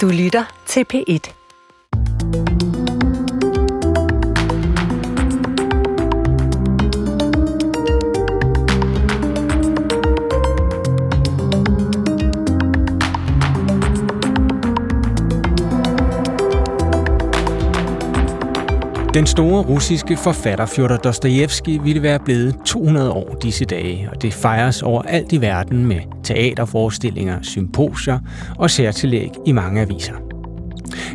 Du lytter til P1. Den store russiske forfatter Fyodor Dostojevski ville være blevet 200 år disse dage, og det fejres overalt i verden med teaterforestillinger, symposier og særtillæg i mange aviser.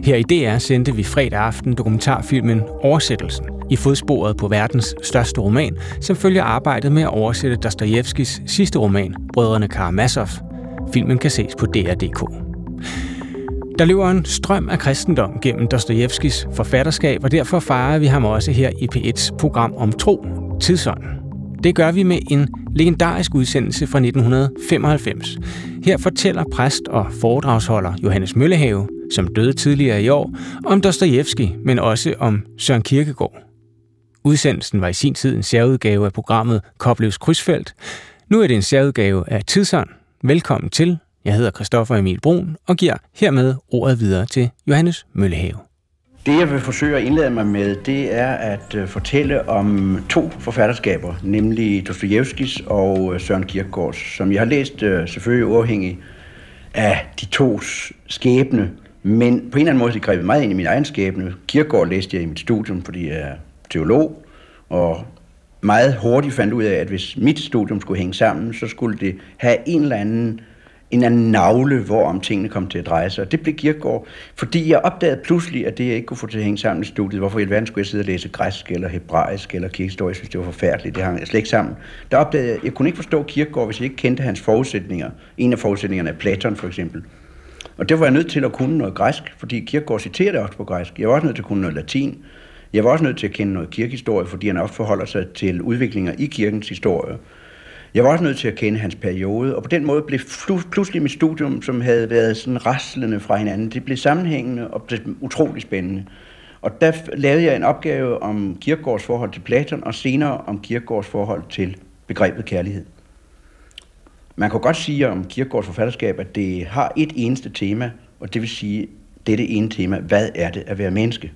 Her i DR sendte vi fredag aften dokumentarfilmen Oversættelsen i fodsporet på verdens største roman, som følger arbejdet med at oversætte Dostojevskis sidste roman, Brødrene Karamazov. Filmen kan ses på DR.dk. Der løber en strøm af kristendom gennem Dostojevskis forfatterskab, og derfor fejrer vi ham også her i P1's program om tro, tidsånden. Det gør vi med en legendarisk udsendelse fra 1995. Her fortæller præst og foredragsholder Johannes Møllehave, som døde tidligere i år, om Dostojevski, men også om Søren Kierkegaard. Udsendelsen var i sin tid en særudgave af programmet Koblevs Krydsfelt. Nu er det en særudgave af Tidsånd. Velkommen til jeg hedder Christoffer Emil Brun og giver hermed ordet videre til Johannes Møllehave. Det, jeg vil forsøge at indlade mig med, det er at øh, fortælle om to forfatterskaber, nemlig Dostojevskis og øh, Søren Kierkegaards, som jeg har læst øh, selvfølgelig uafhængig af de to skæbne, men på en eller anden måde er grebet meget ind i min egen skæbne. Kierkegaard læste jeg i mit studium, fordi jeg er teolog, og meget hurtigt fandt ud af, at hvis mit studium skulle hænge sammen, så skulle det have en eller anden en anden navle, hvor om tingene kom til at dreje sig. Det blev Kierkegaard, fordi jeg opdagede pludselig, at det jeg ikke kunne få til at hænge sammen i studiet, hvorfor i alverden skulle jeg sidde og læse græsk eller hebraisk eller kirkehistorie, jeg synes det var forfærdeligt, det hang slet ikke sammen. Der opdagede jeg, jeg kunne ikke forstå Kierkegaard, hvis jeg ikke kendte hans forudsætninger. En af forudsætningerne er Platon for eksempel. Og det var jeg nødt til at kunne noget græsk, fordi Kierkegaard citerer det også på græsk. Jeg var også nødt til at kunne noget latin. Jeg var også nødt til at kende noget kirkehistorie, fordi han også forholder sig til udviklinger i kirkens historie. Jeg var også nødt til at kende hans periode, og på den måde blev pludselig mit studium, som havde været sådan raslende fra hinanden, det blev sammenhængende og blev utrolig spændende. Og der lavede jeg en opgave om Kierkegaards forhold til Platon, og senere om Kierkegaards forhold til begrebet kærlighed. Man kan godt sige om Kierkegaards forfatterskab, at det har et eneste tema, og det vil sige dette ene tema, hvad er det at være menneske?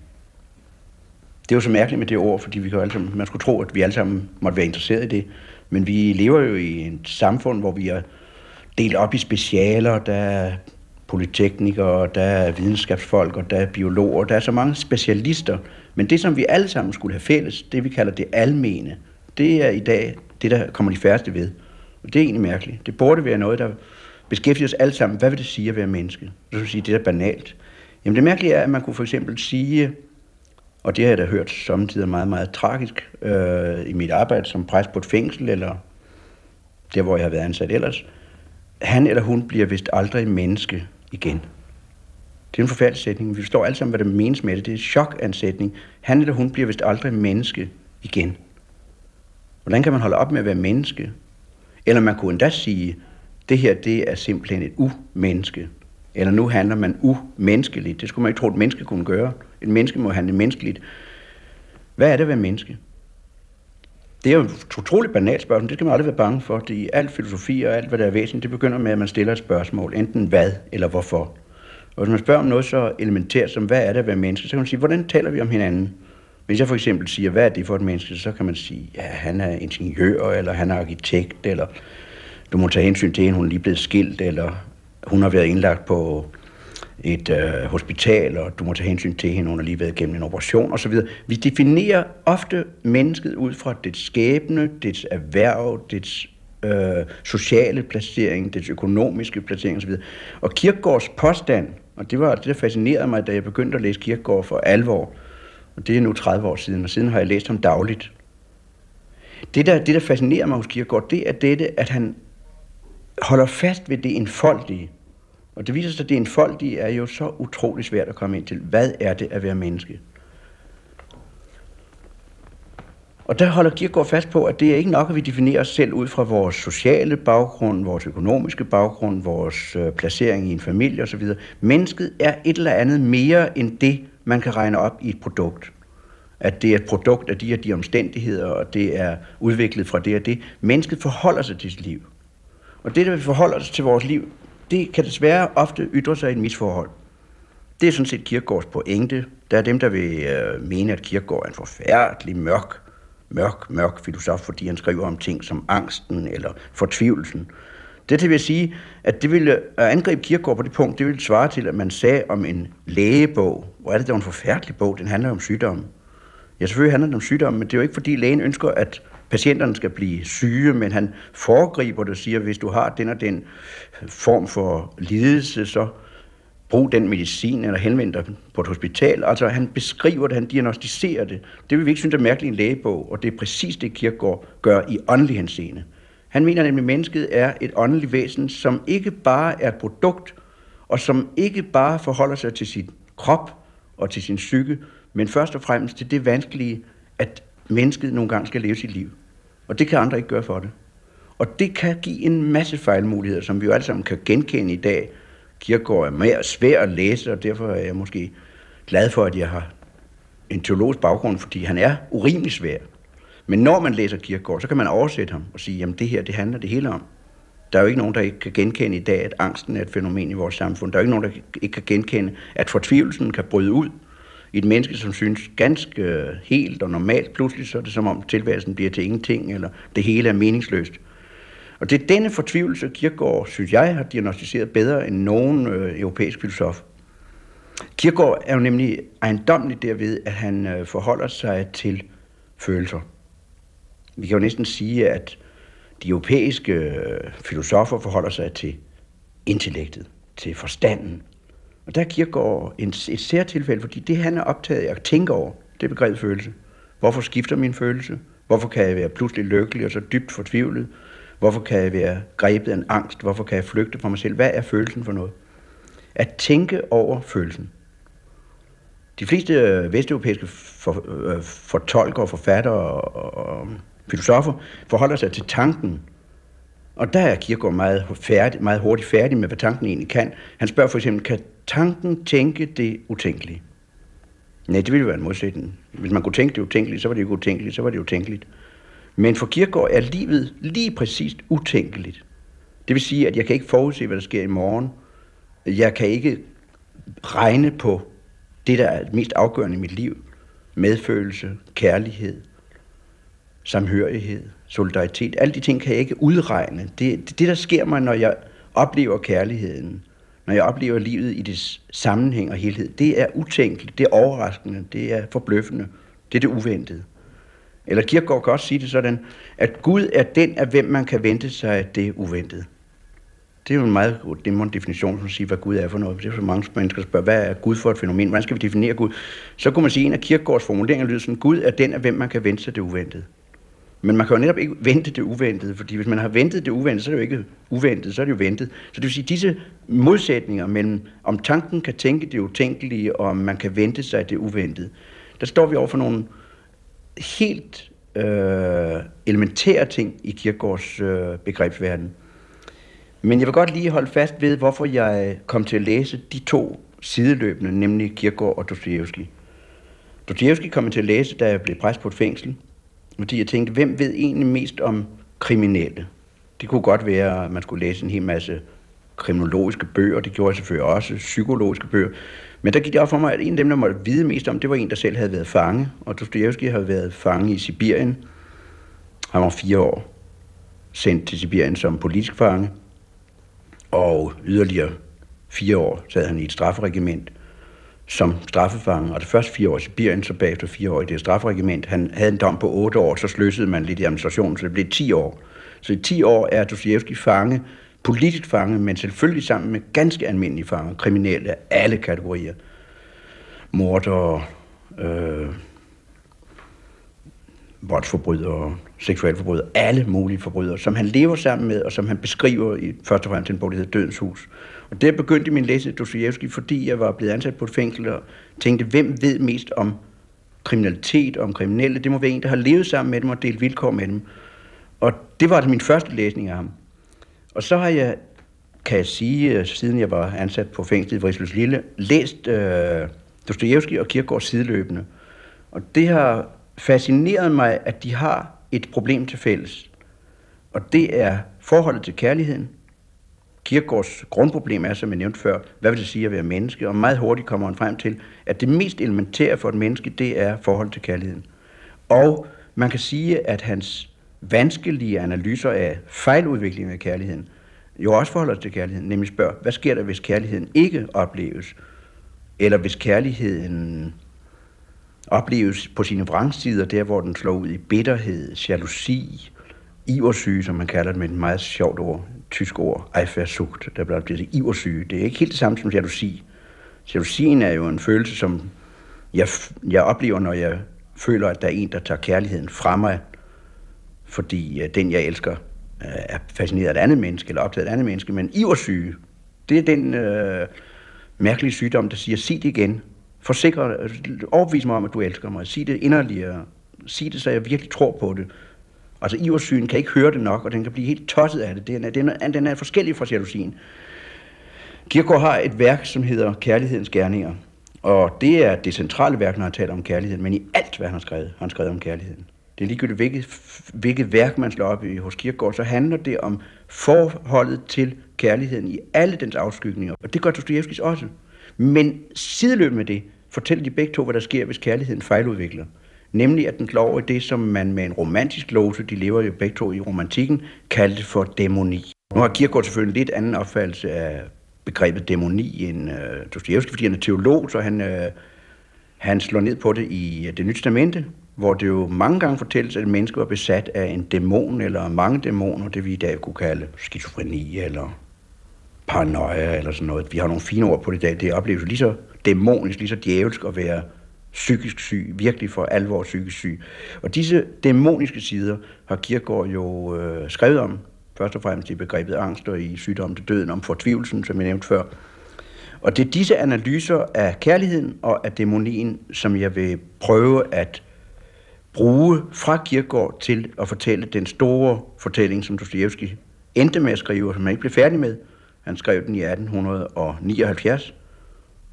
Det er jo så mærkeligt med det ord, fordi vi kan alle sammen, man skulle tro, at vi alle sammen måtte være interesseret i det. Men vi lever jo i et samfund, hvor vi er delt op i specialer. Der er polyteknikere, der er videnskabsfolk, og der er biologer. Der er så mange specialister. Men det, som vi alle sammen skulle have fælles, det vi kalder det almene, det er i dag det, der kommer de færreste ved. Og det er egentlig mærkeligt. Det burde være noget, der beskæftiger os alle sammen. Hvad vil det sige at være menneske? Det vil sige, det er banalt. Jamen det mærkelige er, at man kunne for eksempel sige, og det har jeg da hørt samtidig meget, meget tragisk øh, i mit arbejde som præst på et fængsel, eller der, hvor jeg har været ansat ellers. Han eller hun bliver vist aldrig menneske igen. Det er en forfærdelig sætning. Vi forstår alle sammen, hvad det menes med det. Det er en chokansætning. Han eller hun bliver vist aldrig menneske igen. Hvordan kan man holde op med at være menneske? Eller man kunne endda sige, det her det er simpelthen et umenneske. Eller nu handler man umenneskeligt. Det skulle man ikke tro, at et menneske kunne gøre. Et menneske må handle menneskeligt. Hvad er det at være menneske? Det er jo et utroligt banalt spørgsmål. Det skal man aldrig være bange for. Det er alt filosofi og alt, hvad der er væsentligt, det begynder med, at man stiller et spørgsmål. Enten hvad eller hvorfor. Og hvis man spørger om noget så elementært som, hvad er det at være menneske, så kan man sige, hvordan taler vi om hinanden? Hvis jeg for eksempel siger, hvad er det for et menneske, så kan man sige, ja, han er ingeniør, eller han er arkitekt, eller du må tage hensyn til, at hun er lige blevet skilt, eller hun har været indlagt på et øh, hospital, og du må tage hensyn til hende, hun har lige været igennem en operation osv. Vi definerer ofte mennesket ud fra dets skæbne, dets erhverv, dets øh, sociale placering, dets økonomiske placering osv. Og Kirkegaards påstand, og det var det, der fascinerede mig, da jeg begyndte at læse Kirkegaard for alvor, og det er nu 30 år siden, og siden har jeg læst ham dagligt. Det, der, det, der fascinerer mig hos Kierkegaard, det er dette, at han holder fast ved det enfoldige. Og det viser sig, at det enfoldige er jo så utrolig svært at komme ind til. Hvad er det at være menneske? Og der holder Kierkegaard fast på, at det er ikke nok, at vi definerer os selv ud fra vores sociale baggrund, vores økonomiske baggrund, vores øh, placering i en familie osv. Mennesket er et eller andet mere end det, man kan regne op i et produkt. At det er et produkt af de og de omstændigheder, og det er udviklet fra det og det. Mennesket forholder sig til sit liv. Og det, der vi forholder os til vores liv, det kan desværre ofte ytre sig i et misforhold. Det er sådan set Kierkegaards pointe. Der er dem, der vil øh, mene, at Kierkegaard er en forfærdelig mørk, mørk, mørk filosof, fordi han skriver om ting som angsten eller fortvivlelsen. Det vil sige, at det ville at angribe Kierkegaard på det punkt, det ville svare til, at man sagde om en lægebog, hvor er det, der var en forfærdelig bog, den handler om sygdomme. Ja, selvfølgelig handler den om sygdomme, men det er jo ikke, fordi lægen ønsker, at patienterne skal blive syge, men han foregriber det og siger, hvis du har den og den form for lidelse, så brug den medicin, eller henvend dig på et hospital. Altså han beskriver det, han diagnostiserer det. Det vil vi ikke synes er mærkeligt i en lægebog, og det er præcis det, Kierkegaard gør i åndelig henseende. Han mener nemlig, at mennesket er et åndeligt væsen, som ikke bare er et produkt, og som ikke bare forholder sig til sin krop og til sin psyke, men først og fremmest til det vanskelige, at mennesket nogle gange skal leve sit liv. Og det kan andre ikke gøre for det. Og det kan give en masse fejlmuligheder, som vi jo alle sammen kan genkende i dag. Kierkegaard er mere svær at læse, og derfor er jeg måske glad for, at jeg har en teologisk baggrund, fordi han er urimelig svær. Men når man læser Kierkegaard, så kan man oversætte ham og sige, jamen det her, det handler det hele om. Der er jo ikke nogen, der ikke kan genkende i dag, at angsten er et fænomen i vores samfund. Der er jo ikke nogen, der ikke kan genkende, at fortvivlelsen kan bryde ud et menneske, som synes ganske øh, helt og normalt. Pludselig så er det som om tilværelsen bliver til ingenting, eller det hele er meningsløst. Og det er denne fortvivlelse, Kierkegaard, synes jeg, har diagnostiseret bedre end nogen øh, europæisk filosof. Kierkegaard er jo nemlig ejendomlig derved, at han øh, forholder sig til følelser. Vi kan jo næsten sige, at de europæiske øh, filosofer forholder sig til intellektet, til forstanden. Og der er Kierkegaard en, et særtilfælde, fordi det han er optaget af at tænke over, det er begrebet følelse. Hvorfor skifter min følelse? Hvorfor kan jeg være pludselig lykkelig og så dybt fortvivlet? Hvorfor kan jeg være grebet af en angst? Hvorfor kan jeg flygte fra mig selv? Hvad er følelsen for noget? At tænke over følelsen. De fleste øh, vesteuropæiske for, øh, fortolkere, forfattere og, og filosofer forholder sig til tanken. Og der er Kierkegaard meget, færdig, meget hurtigt færdig med, hvad tanken egentlig kan. Han spørger for eksempel, kan tanken tænke det utænkelige? Nej, det ville være en modsætning. Hvis man kunne tænke det utænkelige, så var det jo utænkeligt, så var det utænkeligt. Men for Kierkegaard er livet lige præcist utænkeligt. Det vil sige, at jeg kan ikke forudse, hvad der sker i morgen. Jeg kan ikke regne på det, der er mest afgørende i mit liv. Medfølelse, kærlighed, samhørighed, solidaritet. Alle de ting kan jeg ikke udregne. Det, det, det der sker mig, når jeg oplever kærligheden, når jeg oplever livet i det sammenhæng og helhed, det er utænkeligt, det er overraskende, det er forbløffende, det er det uventede. Eller Kierkegaard kan også sige det sådan, at Gud er den, af hvem man kan vente sig det uventede. Det er jo en meget god definition, som siger, hvad Gud er for noget. Det er så mange mennesker, der spørger, hvad er Gud for et fænomen? Hvordan skal vi definere Gud? Så kunne man sige, at en af Kierkegaards formuleringer lyder sådan, Gud er den, af hvem man kan vente sig det uventede. Men man kan jo netop ikke vente det uventede, fordi hvis man har ventet det uventede, så er det jo ikke uventet, så er det jo ventet. Så det vil sige, disse modsætninger mellem, om tanken kan tænke det utænkelige, og om man kan vente sig det uventede, der står vi over for nogle helt øh, elementære ting i Kierkegaards øh, begrebsverden. Men jeg vil godt lige holde fast ved, hvorfor jeg kom til at læse de to sideløbende, nemlig Kierkegaard og Dostoyevsky. Dostoyevsky kom til at læse, da jeg blev præst på et fængsel, fordi jeg tænkte, hvem ved egentlig mest om kriminelle? Det kunne godt være, at man skulle læse en hel masse kriminologiske bøger, det gjorde jeg selvfølgelig også, psykologiske bøger. Men der gik det op for mig, at en af dem, der måtte vide mest om, det var en, der selv havde været fange. Og Dostoyevsky havde været fange i Sibirien. Han var fire år sendt til Sibirien som politisk fange. Og yderligere fire år sad han i et strafferegiment som straffefange. Og det første fire år i Sibirien, så bagefter fire år i det strafferegiment. Han havde en dom på otte år, så sløsede man lidt i administrationen, så det blev ti år. Så i ti år er Dostoyevsky fange, politisk fange, men selvfølgelig sammen med ganske almindelige fanger, kriminelle af alle kategorier. Mordere, øh, voldsforbrydere, seksualforbrydere, alle mulige forbrydere, som han lever sammen med, og som han beskriver i første og fremmest en bog, der hedder Dødens Hus. Og det begyndte min læse Dostoyevsky, fordi jeg var blevet ansat på et fængsel og tænkte, hvem ved mest om kriminalitet, om kriminelle? Det må være en, der har levet sammen med dem og delt vilkår med dem. Og det var altså min første læsning af ham. Og så har jeg, kan jeg sige, øh, siden jeg var ansat på fængslet i Vrisløs Lille, læst øh, Dostoyevsky og Kierkegaard sideløbende. Og det har fascineret mig, at de har et problem til fælles. Og det er forholdet til kærligheden Kierkegaards grundproblem er, som jeg nævnte før, hvad vil det sige at være menneske? Og meget hurtigt kommer han frem til, at det mest elementære for et menneske, det er forhold til kærligheden. Og man kan sige, at hans vanskelige analyser af fejludviklingen af kærligheden, jo også forholder sig til kærligheden, nemlig spørger, hvad sker der, hvis kærligheden ikke opleves? Eller hvis kærligheden opleves på sine vrangsider, der hvor den slår ud i bitterhed, jalousi, iversyge, som man kalder det med et meget sjovt ord, tysk ord, Eifersucht, der bliver det iversyge. Det er ikke helt det samme som jalousi. Jalousien er jo en følelse, som jeg, jeg oplever, når jeg føler, at der er en, der tager kærligheden fra mig, fordi uh, den, jeg elsker, uh, er fascineret af et andet menneske, eller optaget af et andet menneske. Men iversyge, det er den uh, mærkelige sygdom, der siger, sig det igen. Forsikre, overbevis mig om, at du elsker mig. Sig det inderligere. Sig det, så jeg virkelig tror på det. Altså iversygen kan ikke høre det nok, og den kan blive helt tosset af det. Den er, den er, den er forskellig fra jalousien. Kierkegaard har et værk, som hedder Kærlighedens Gerninger. Og det er det centrale værk, når han taler om kærligheden, men i alt, hvad han har skrevet, har han skrevet om kærligheden. Det er ligegyldigt, hvilket, hvilket værk man slår op i hos Kierkegaard, så handler det om forholdet til kærligheden i alle dens afskygninger. Og det gør Dostojevskis også. Men sideløbende med det, fortæller de begge to, hvad der sker, hvis kærligheden fejludvikler. Nemlig at den slår over i det, som man med en romantisk låse, de lever jo begge to i romantikken, kaldte for dæmoni. Nu har Kierkegaard selvfølgelig en lidt anden opfattelse af begrebet dæmoni end øh, Dostoyevsky, fordi han er teolog, så han, øh, han slår ned på det i øh, det nye testamente, hvor det jo mange gange fortælles, at et menneske var besat af en dæmon eller mange dæmoner, det vi i dag kunne kalde skizofreni eller paranoia eller sådan noget. Vi har nogle fine ord på det i dag. Det opleves lige så dæmonisk, lige så djævelsk at være psykisk syg, virkelig for alvor psykisk syg. Og disse dæmoniske sider har Kierkegaard jo øh, skrevet om, først og fremmest i begrebet angst og i sygdommen til døden, om fortvivlelsen, som jeg nævnte før. Og det er disse analyser af kærligheden og af dæmonien, som jeg vil prøve at bruge fra Kierkegaard til at fortælle den store fortælling, som Dostoyevsky endte med at skrive, og som han ikke blev færdig med. Han skrev den i 1879.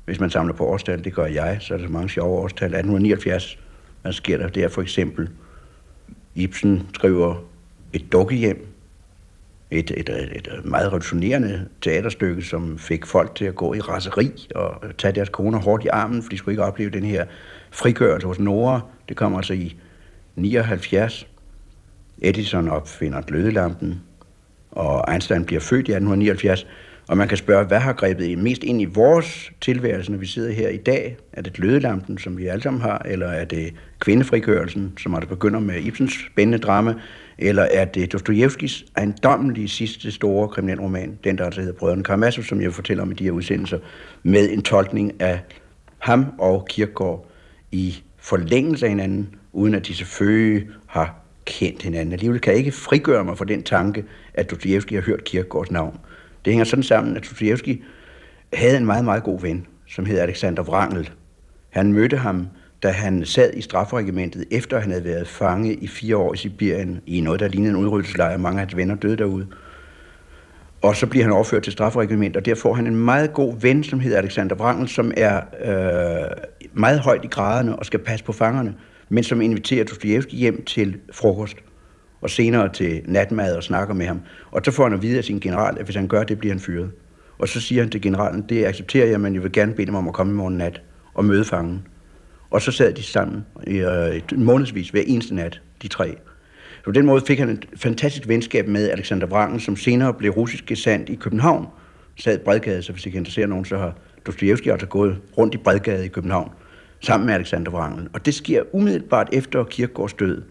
Hvis man samler på årstal, det gør jeg, så er der så mange sjove årstal. 1879, hvad sker der der for eksempel? Ibsen skriver et dukkehjem, et, et, et, et meget revolutionerende teaterstykke, som fik folk til at gå i raseri og tage deres koner hårdt i armen, for de skulle ikke opleve den her frigørelse hos Nora. Det kommer altså i 79. Edison opfinder glødelampen, og Einstein bliver født i 1879. Og man kan spørge, hvad har grebet mest ind i vores tilværelse, når vi sidder her i dag? Er det glødelampen, som vi alle sammen har, eller er det kvindefrigørelsen, som er det begynder med Ibsens spændende drama, eller er det Dostojevskis ejendommelige sidste store kriminalroman, den der altså hedder Brødrene Karamazov, som jeg fortæller om i de her udsendelser, med en tolkning af ham og Kierkegaard i forlængelse af hinanden, uden at de selvfølgelig har kendt hinanden. Alligevel kan jeg ikke frigøre mig fra den tanke, at Dostojevski har hørt Kierkegaards navn. Det hænger sådan sammen, at Dostojevski havde en meget, meget god ven, som hed Alexander Wrangel. Han mødte ham, da han sad i strafregimentet, efter han havde været fange i fire år i Sibirien, i noget, der lignede en udryddelseslejr. Mange af hans venner døde derude. Og så bliver han overført til strafregiment, og der får han en meget god ven, som hedder Alexander Wrangel, som er øh, meget højt i graderne og skal passe på fangerne, men som inviterer Dostoyevsky hjem til frokost og senere til natmad og snakker med ham. Og så får han at vide af sin general, at hvis han gør det, bliver han fyret. Og så siger han til generalen, det accepterer jeg, men jeg vil gerne bede dem om at komme i morgen nat og møde fangen. Og så sad de sammen i øh, månedsvis hver eneste nat, de tre. Så på den måde fik han et fantastisk venskab med Alexander Wrangen, som senere blev russisk gesandt i København. Sad i Bredgade, så hvis I kan interessere nogen, så har Dostojevski altså gået rundt i Bredgade i København sammen med Alexander Wrangen. Og det sker umiddelbart efter Kirkegaards død.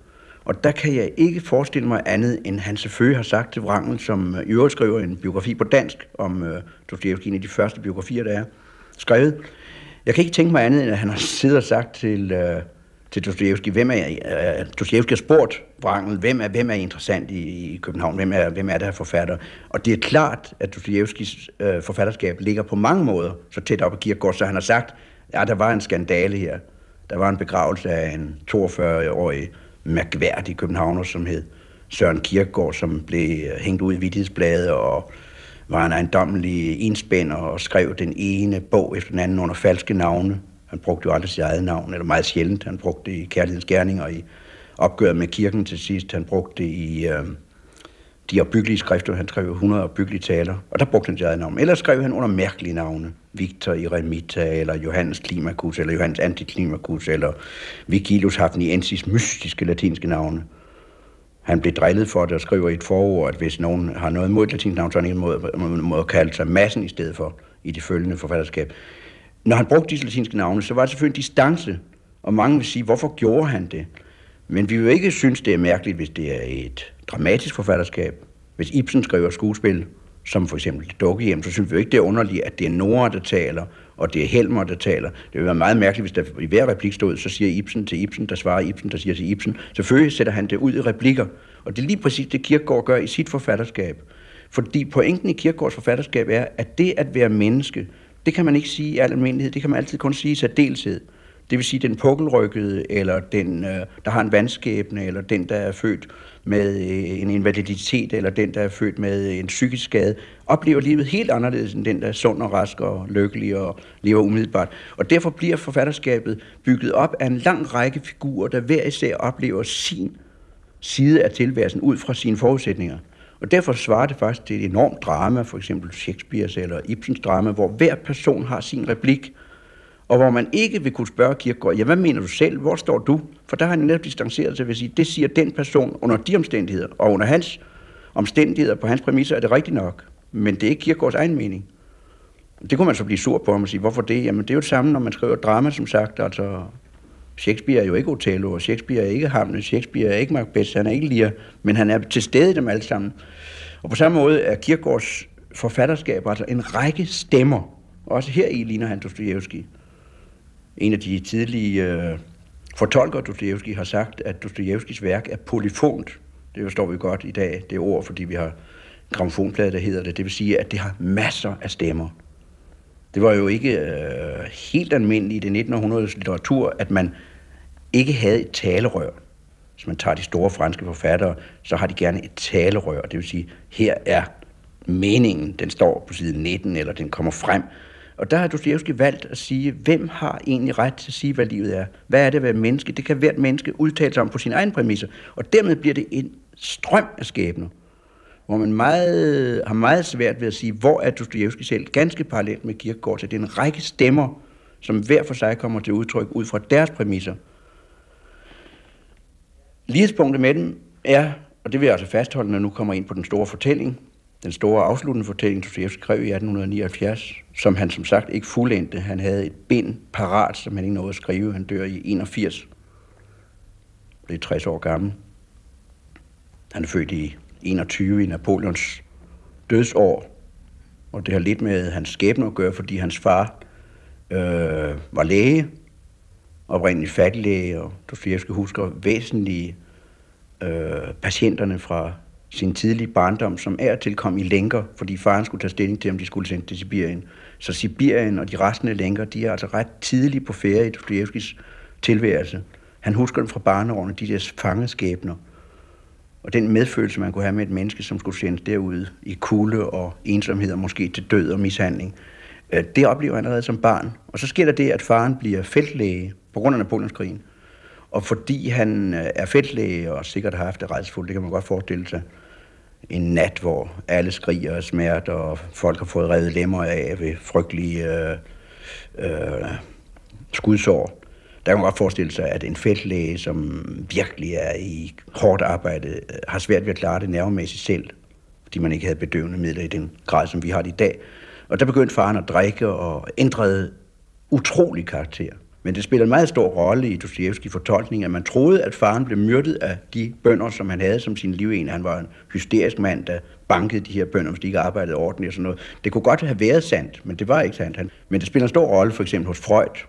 Og der kan jeg ikke forestille mig andet, end han selvfølgelig har sagt til Wrangel, som øh, i øvrigt skriver en biografi på dansk om øh, uh, Dostojevski, en af de første biografier, der er skrevet. Jeg kan ikke tænke mig andet, end at han har siddet og sagt til, øh, til Dostojevski, hvem er, øh, Dostojevski har spurgt Wrangel, hvem er, hvem er interessant i, i København, hvem er, hvem er der forfatter. Og det er klart, at Dostojevskis øh, forfatterskab ligger på mange måder så tæt op ad Kierkegaard, så han har sagt, ja, der var en skandale her. Der var en begravelse af en 42-årig mærkværdig københavner, som hed Søren Kierkegaard, som blev øh, hængt ud i Vittighedsbladet og var en ejendommelig enspænder og skrev den ene bog efter den anden under falske navne. Han brugte jo aldrig sit eget navn, eller meget sjældent. Han brugte det i Kærlighedens Gerning og i opgøret med kirken til sidst. Han brugte det i øh, de opbyggelige skrifter. Han skrev 100 opbyggelige taler, og der brugte han sit eget navn. Ellers skrev han under mærkelige navne. Victor Eremita, eller Johannes Climacus, eller Johannes Antiklimakus, eller Vigilus Hafniensis, mystiske latinske navne. Han blev drillet for det og skriver i et forord, at hvis nogen har noget mod et latinsk navn, så er han ikke måde, måde at kalde sig massen i stedet for i det følgende forfatterskab. Når han brugte disse latinske navne, så var det selvfølgelig en distance, og mange vil sige, hvorfor gjorde han det? Men vi vil ikke synes, det er mærkeligt, hvis det er et dramatisk forfatterskab. Hvis Ibsen skriver skuespil, som for eksempel Dukkehjem, så synes vi jo ikke, det er underligt, at det er Nora, der taler, og det er Helmer, der taler. Det ville være meget mærkeligt, hvis der i hver replik stod, så siger Ibsen til Ibsen, der svarer Ibsen, der siger til Ibsen. Selvfølgelig sætter han det ud i replikker, og det er lige præcis det, Kierkegaard gør i sit forfatterskab. Fordi pointen i Kierkegaards forfatterskab er, at det at være menneske, det kan man ikke sige i al almindelighed, det kan man altid kun sige i særdeleshed. Det vil sige den pukkelrykkede, eller den, øh, der har en vandskæbne, eller den, der er født med øh, en invaliditet, eller den, der er født med en psykisk skade, oplever livet helt anderledes end den, der er sund og rask og lykkelig og lever umiddelbart. Og derfor bliver forfatterskabet bygget op af en lang række figurer, der hver især oplever sin side af tilværelsen ud fra sine forudsætninger. Og derfor svarer det faktisk til et enormt drama, for eksempel Shakespeares eller Ibsens drama, hvor hver person har sin replik, og hvor man ikke vil kunne spørge Kierkegaard, ja, hvad mener du selv, hvor står du? For der har han netop distanceret sig ved at sige, det siger den person under de omstændigheder, og under hans omstændigheder, på hans præmisser, er det rigtigt nok. Men det er ikke Kierkegaards egen mening. Det kunne man så blive sur på ham og sige, hvorfor det? Jamen det er jo det samme, når man skriver drama, som sagt. Altså, Shakespeare er jo ikke Othello, og Shakespeare er ikke Hamlet, Shakespeare er ikke Macbeth, han er ikke Lear, men han er til stede dem alle sammen. Og på samme måde er Kierkegaards forfatterskab altså en række stemmer. Også her i ligner han Dostojevski. En af de tidlige øh, fortolkere Dostojevski har sagt, at Dostojevskis værk er polyfont. Det forstår vi godt i dag, det ord, fordi vi har gramofonplade, der hedder det. Det vil sige, at det har masser af stemmer. Det var jo ikke øh, helt almindeligt i det 1900-års litteratur, at man ikke havde et talerør. Hvis man tager de store franske forfattere, så har de gerne et talerør. Det vil sige, her er meningen, den står på side 19, eller den kommer frem. Og der har Dostoyevsky valgt at sige, hvem har egentlig ret til at sige, hvad livet er? Hvad er det at være menneske? Det kan hvert menneske udtale sig om på sine egne præmisser. Og dermed bliver det en strøm af skæbner, hvor man meget, har meget svært ved at sige, hvor er Dostoyevsky selv ganske parallelt med Kierkegaard. Så det er en række stemmer, som hver for sig kommer til udtryk ud fra deres præmisser. Lighedspunktet med dem er, og det vil jeg altså fastholde, når jeg nu kommer ind på den store fortælling, den store afsluttende fortælling, Dostoyevsky skrev i 1879, som han som sagt ikke fuldendte. Han havde et bind parat, som han ikke nåede at skrive. Han dør i 81. Det er 60 år gammel. Han er født i 21 i Napoleons dødsår, og det har lidt med hans skæbne at gøre, fordi hans far øh, var læge, oprindeligt fattiglæge, og Dostoyevsky husker væsentlige øh, patienterne fra sin tidlige barndom, som er tilkom i lænker, fordi faren skulle tage stilling til, om de skulle sendes til Sibirien. Så Sibirien og de restende lænker, de er altså ret tidligt på ferie i Dostojevskis tilværelse. Han husker dem fra barneårene, de der fangeskæbner. Og den medfølelse, man kunne have med et menneske, som skulle sendes derude i kulde og ensomhed og måske til død og mishandling, øh, det oplever han allerede som barn. Og så sker der det, at faren bliver feltlæge på grund af Napoleonskrigen. Og fordi han øh, er feltlæge og sikkert har haft det rejsefuldt, det kan man godt forestille sig, en nat, hvor alle skriger af smerte, og folk har fået revet lemmer af ved frygtelige øh, øh, skudsår. Der kan man godt forestille sig, at en feltlæge, som virkelig er i hårdt arbejde, øh, har svært ved at klare det nervemæssigt selv, fordi man ikke havde bedøvende midler i den grad, som vi har det i dag. Og der begyndte faren at drikke og ændrede utrolig karakter. Men det spiller en meget stor rolle i Dostojevskis fortolkning, at man troede, at faren blev myrdet af de bønder, som han havde som sin liven. Han var en hysterisk mand, der bankede de her bønder, hvis de ikke arbejdede ordentligt og sådan noget. Det kunne godt have været sandt, men det var ikke sandt. Men det spiller en stor rolle for eksempel hos Freud.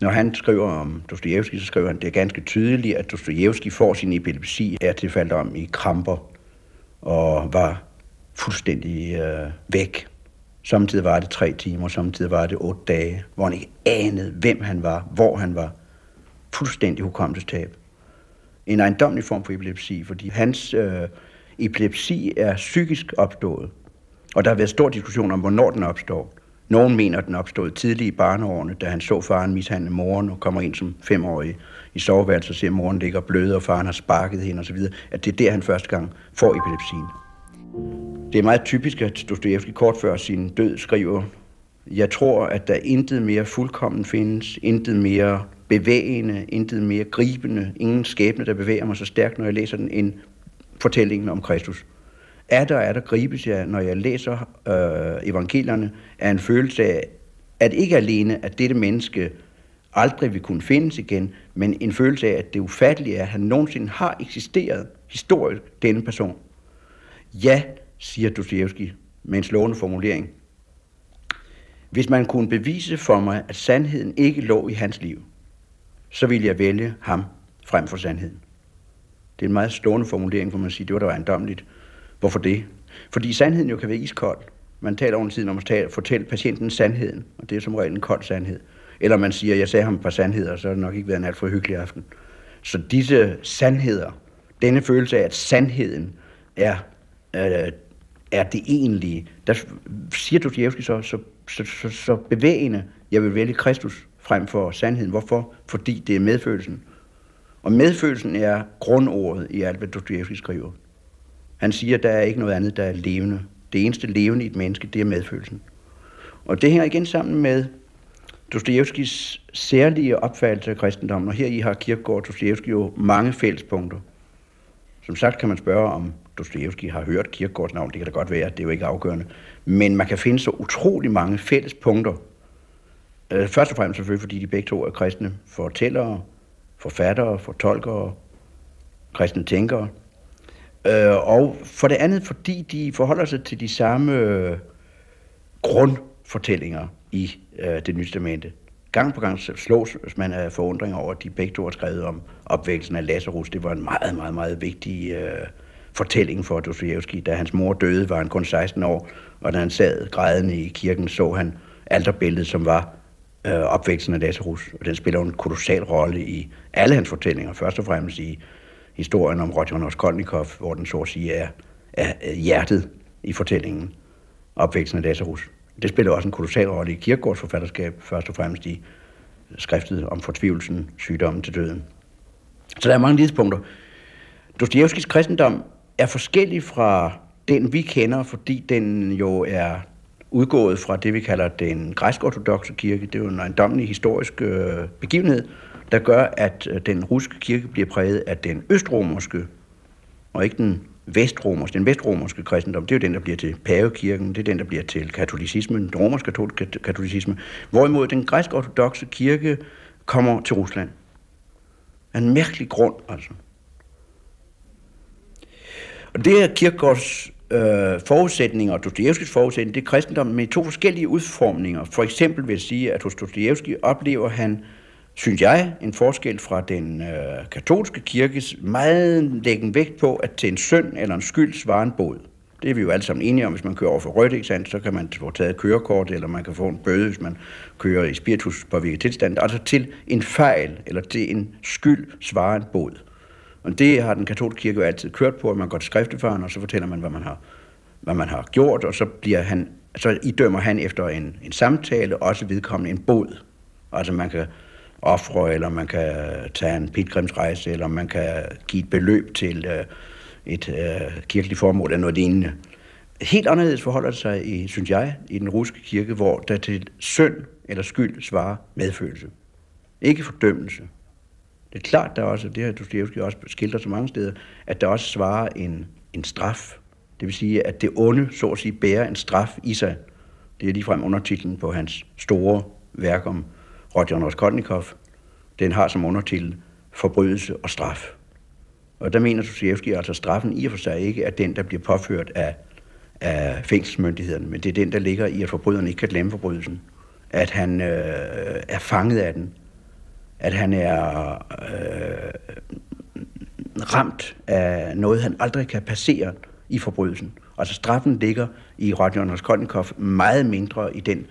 Når han skriver om Dostojevski, så skriver han, at det er ganske tydeligt, at Dostojevski får sin epilepsi er tilfældet om i kramper og var fuldstændig øh, væk Samtidig var det tre timer, samtidig var det otte dage, hvor han ikke anede, hvem han var, hvor han var. Fuldstændig hukommelsestab. En ejendomlig form for epilepsi, fordi hans øh, epilepsi er psykisk opstået. Og der har været stor diskussion om, hvornår den opstår. Nogen mener, at den opstod tidligt i barneårene, da han så faren mishandle moren og kommer ind som femårig i soveværelset og ser, at moren ligger blød, og faren har sparket hende osv., at det er der, han første gang får epilepsien. Det er meget typisk, at Dostoyevsky kort før sin død skriver, jeg tror, at der intet mere fuldkommen findes, intet mere bevægende, intet mere gribende, ingen skæbne, der bevæger mig så stærkt, når jeg læser den, end fortællingen om Kristus. Er der, er der gribes jeg, når jeg læser øh, evangelierne, er en følelse af, at ikke alene, at dette menneske aldrig vil kunne findes igen, men en følelse af, at det ufattelige er, at han nogensinde har eksisteret historisk, denne person. Ja, siger Dostoevsky med en slående formulering. Hvis man kunne bevise for mig, at sandheden ikke lå i hans liv, så ville jeg vælge ham frem for sandheden. Det er en meget slående formulering, hvor man siger, det var da ejendomligt. Hvorfor det? Fordi sandheden jo kan være iskold. Man taler over tiden om at fortælle patienten sandheden, og det er som regel en kold sandhed. Eller man siger, jeg sagde ham et par sandheder, så har det nok ikke været en alt for hyggelig aften. Så disse sandheder, denne følelse af, at sandheden er, øh, er det egentlige, der siger Dostoyevsky så, så, så, så, så bevægende, jeg vil vælge Kristus frem for sandheden. Hvorfor? Fordi det er medfølelsen. Og medfølelsen er grundordet i alt, hvad Dostoyevsky skriver. Han siger, at der er ikke noget andet, der er levende. Det eneste levende i et menneske, det er medfølelsen. Og det hænger igen sammen med Dostojevskis særlige opfattelse af kristendommen, og her i har Kierkegaard og Dostojevski jo mange fællespunkter. Som sagt kan man spørge, om Dostojevski har hørt Kierkegaards navn, det kan da godt være, det er jo ikke afgørende. Men man kan finde så utrolig mange fællespunkter. punkter. Øh, først og fremmest selvfølgelig, fordi de begge to er kristne fortællere, forfattere, fortolkere, kristne tænkere. Øh, og for det andet, fordi de forholder sig til de samme øh, grundfortællinger i det nye testamente. Gang på gang slås man af forundring over, at de begge to har skrevet om opvækkelsen af Lazarus. Det var en meget, meget, meget vigtig øh, fortælling for Dostojevski. Da hans mor døde, var han kun 16 år, og da han sad grædende i kirken, så han alterbilledet, som var øh, opvæksten af Lazarus. Og den spiller en kolossal rolle i alle hans fortællinger. Først og fremmest i historien om Roger Raskolnikov, hvor den så at sige er, er hjertet i fortællingen. Opvæksten af Lazarus. Det spiller også en kolossal rolle i Kierkegaards forfatterskab, først og fremmest i skriftet om fortvivlelsen, sygdommen til døden. Så der er mange lidspunkter. Dostojevskis kristendom er forskellig fra den, vi kender, fordi den jo er udgået fra det, vi kalder den græsk-ortodoxe kirke. Det er jo en ejendommelig historisk øh, begivenhed, der gør, at øh, den russiske kirke bliver præget af den østromerske, og ikke den vestromerske, den vestromerske kristendom, det er jo den, der bliver til pavekirken, det er den, der bliver til katolicismen, den romersk-katolicisme, hvorimod den græsk-ortodoxe kirke kommer til Rusland. En mærkelig grund, altså. Og det er Kierkegaards øh, forudsætninger, og Dostojevskis forudsætning, det er kristendommen med to forskellige udformninger. For eksempel vil jeg sige, at hos Dostojevski oplever han synes jeg, en forskel fra den øh, katolske kirkes meget læggen vægt på, at til en synd eller en skyld svarer en bod. Det er vi jo alle sammen enige om. Hvis man kører over for rødt, ikke sandt, så kan man få taget kørekort, eller man kan få en bøde, hvis man kører i spiritus på tilstand. Altså til en fejl, eller til en skyld svarer en bod. Og det har den katolske kirke jo altid kørt på, at man går til skriftefaren, og så fortæller man, hvad man har, hvad man har gjort, og så, bliver han, så idømmer han efter en, en samtale også vedkommende en bod. Altså man kan ofre, eller man kan tage en pilgrimsrejse, eller man kan give et beløb til øh, et øh, kirkeligt formål eller noget lignende. Helt anderledes forholder det sig, i, synes jeg, i den russiske kirke, hvor der til synd eller skyld svarer medfølelse. Ikke fordømmelse. Det er klart, der også, det har Dostoyevsky også skildret så mange steder, at der også svarer en, en straf. Det vil sige, at det onde, så at sige, bærer en straf i sig. Det er ligefrem undertitlen på hans store værk om Rodion Raskolnikov, den har som undertitel forbrydelse og straf. Og der mener Dostoyevsky altså, at straffen i og for sig ikke er den, der bliver påført af, af fængselsmyndighederne, men det er den, der ligger i, at forbryderen ikke kan glemme forbrydelsen. At han øh, er fanget af den. At han er øh, ramt af noget, han aldrig kan passere i forbrydelsen. Altså straffen ligger i Rodion Raskolnikov meget mindre i den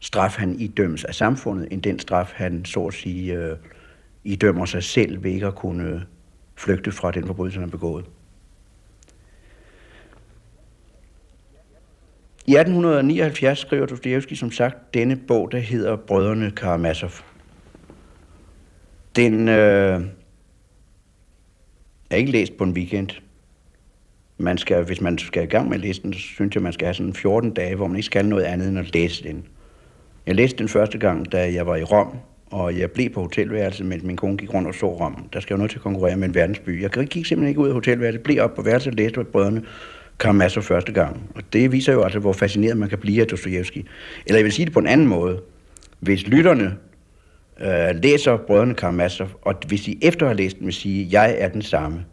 straf, han idømmes af samfundet, end den straf, han så at sige øh, idømmer sig selv ved ikke at kunne flygte fra den forbrydelse, han har begået. I 1879 skriver Dostoyevsky som sagt denne bog, der hedder Brødrene Karamazov. Den øh, er ikke læst på en weekend. man skal, hvis man skal i gang med at læse den, så synes jeg, man skal have sådan 14 dage, hvor man ikke skal noget andet end at læse den. Jeg læste den første gang, da jeg var i Rom, og jeg blev på hotelværelset, mens min kone gik rundt og så Rom. Der skal jo noget til at konkurrere med en verdensby. Jeg gik simpelthen ikke ud af hotelværelset, blev op på værelset og læste brødrene Karamazov første gang. Og det viser jo altså, hvor fascineret man kan blive af Dostojevski. Eller jeg vil sige det på en anden måde. Hvis lytterne øh, læser brødrene Karamazov, og hvis de efter at have læst den vil sige, jeg er den samme,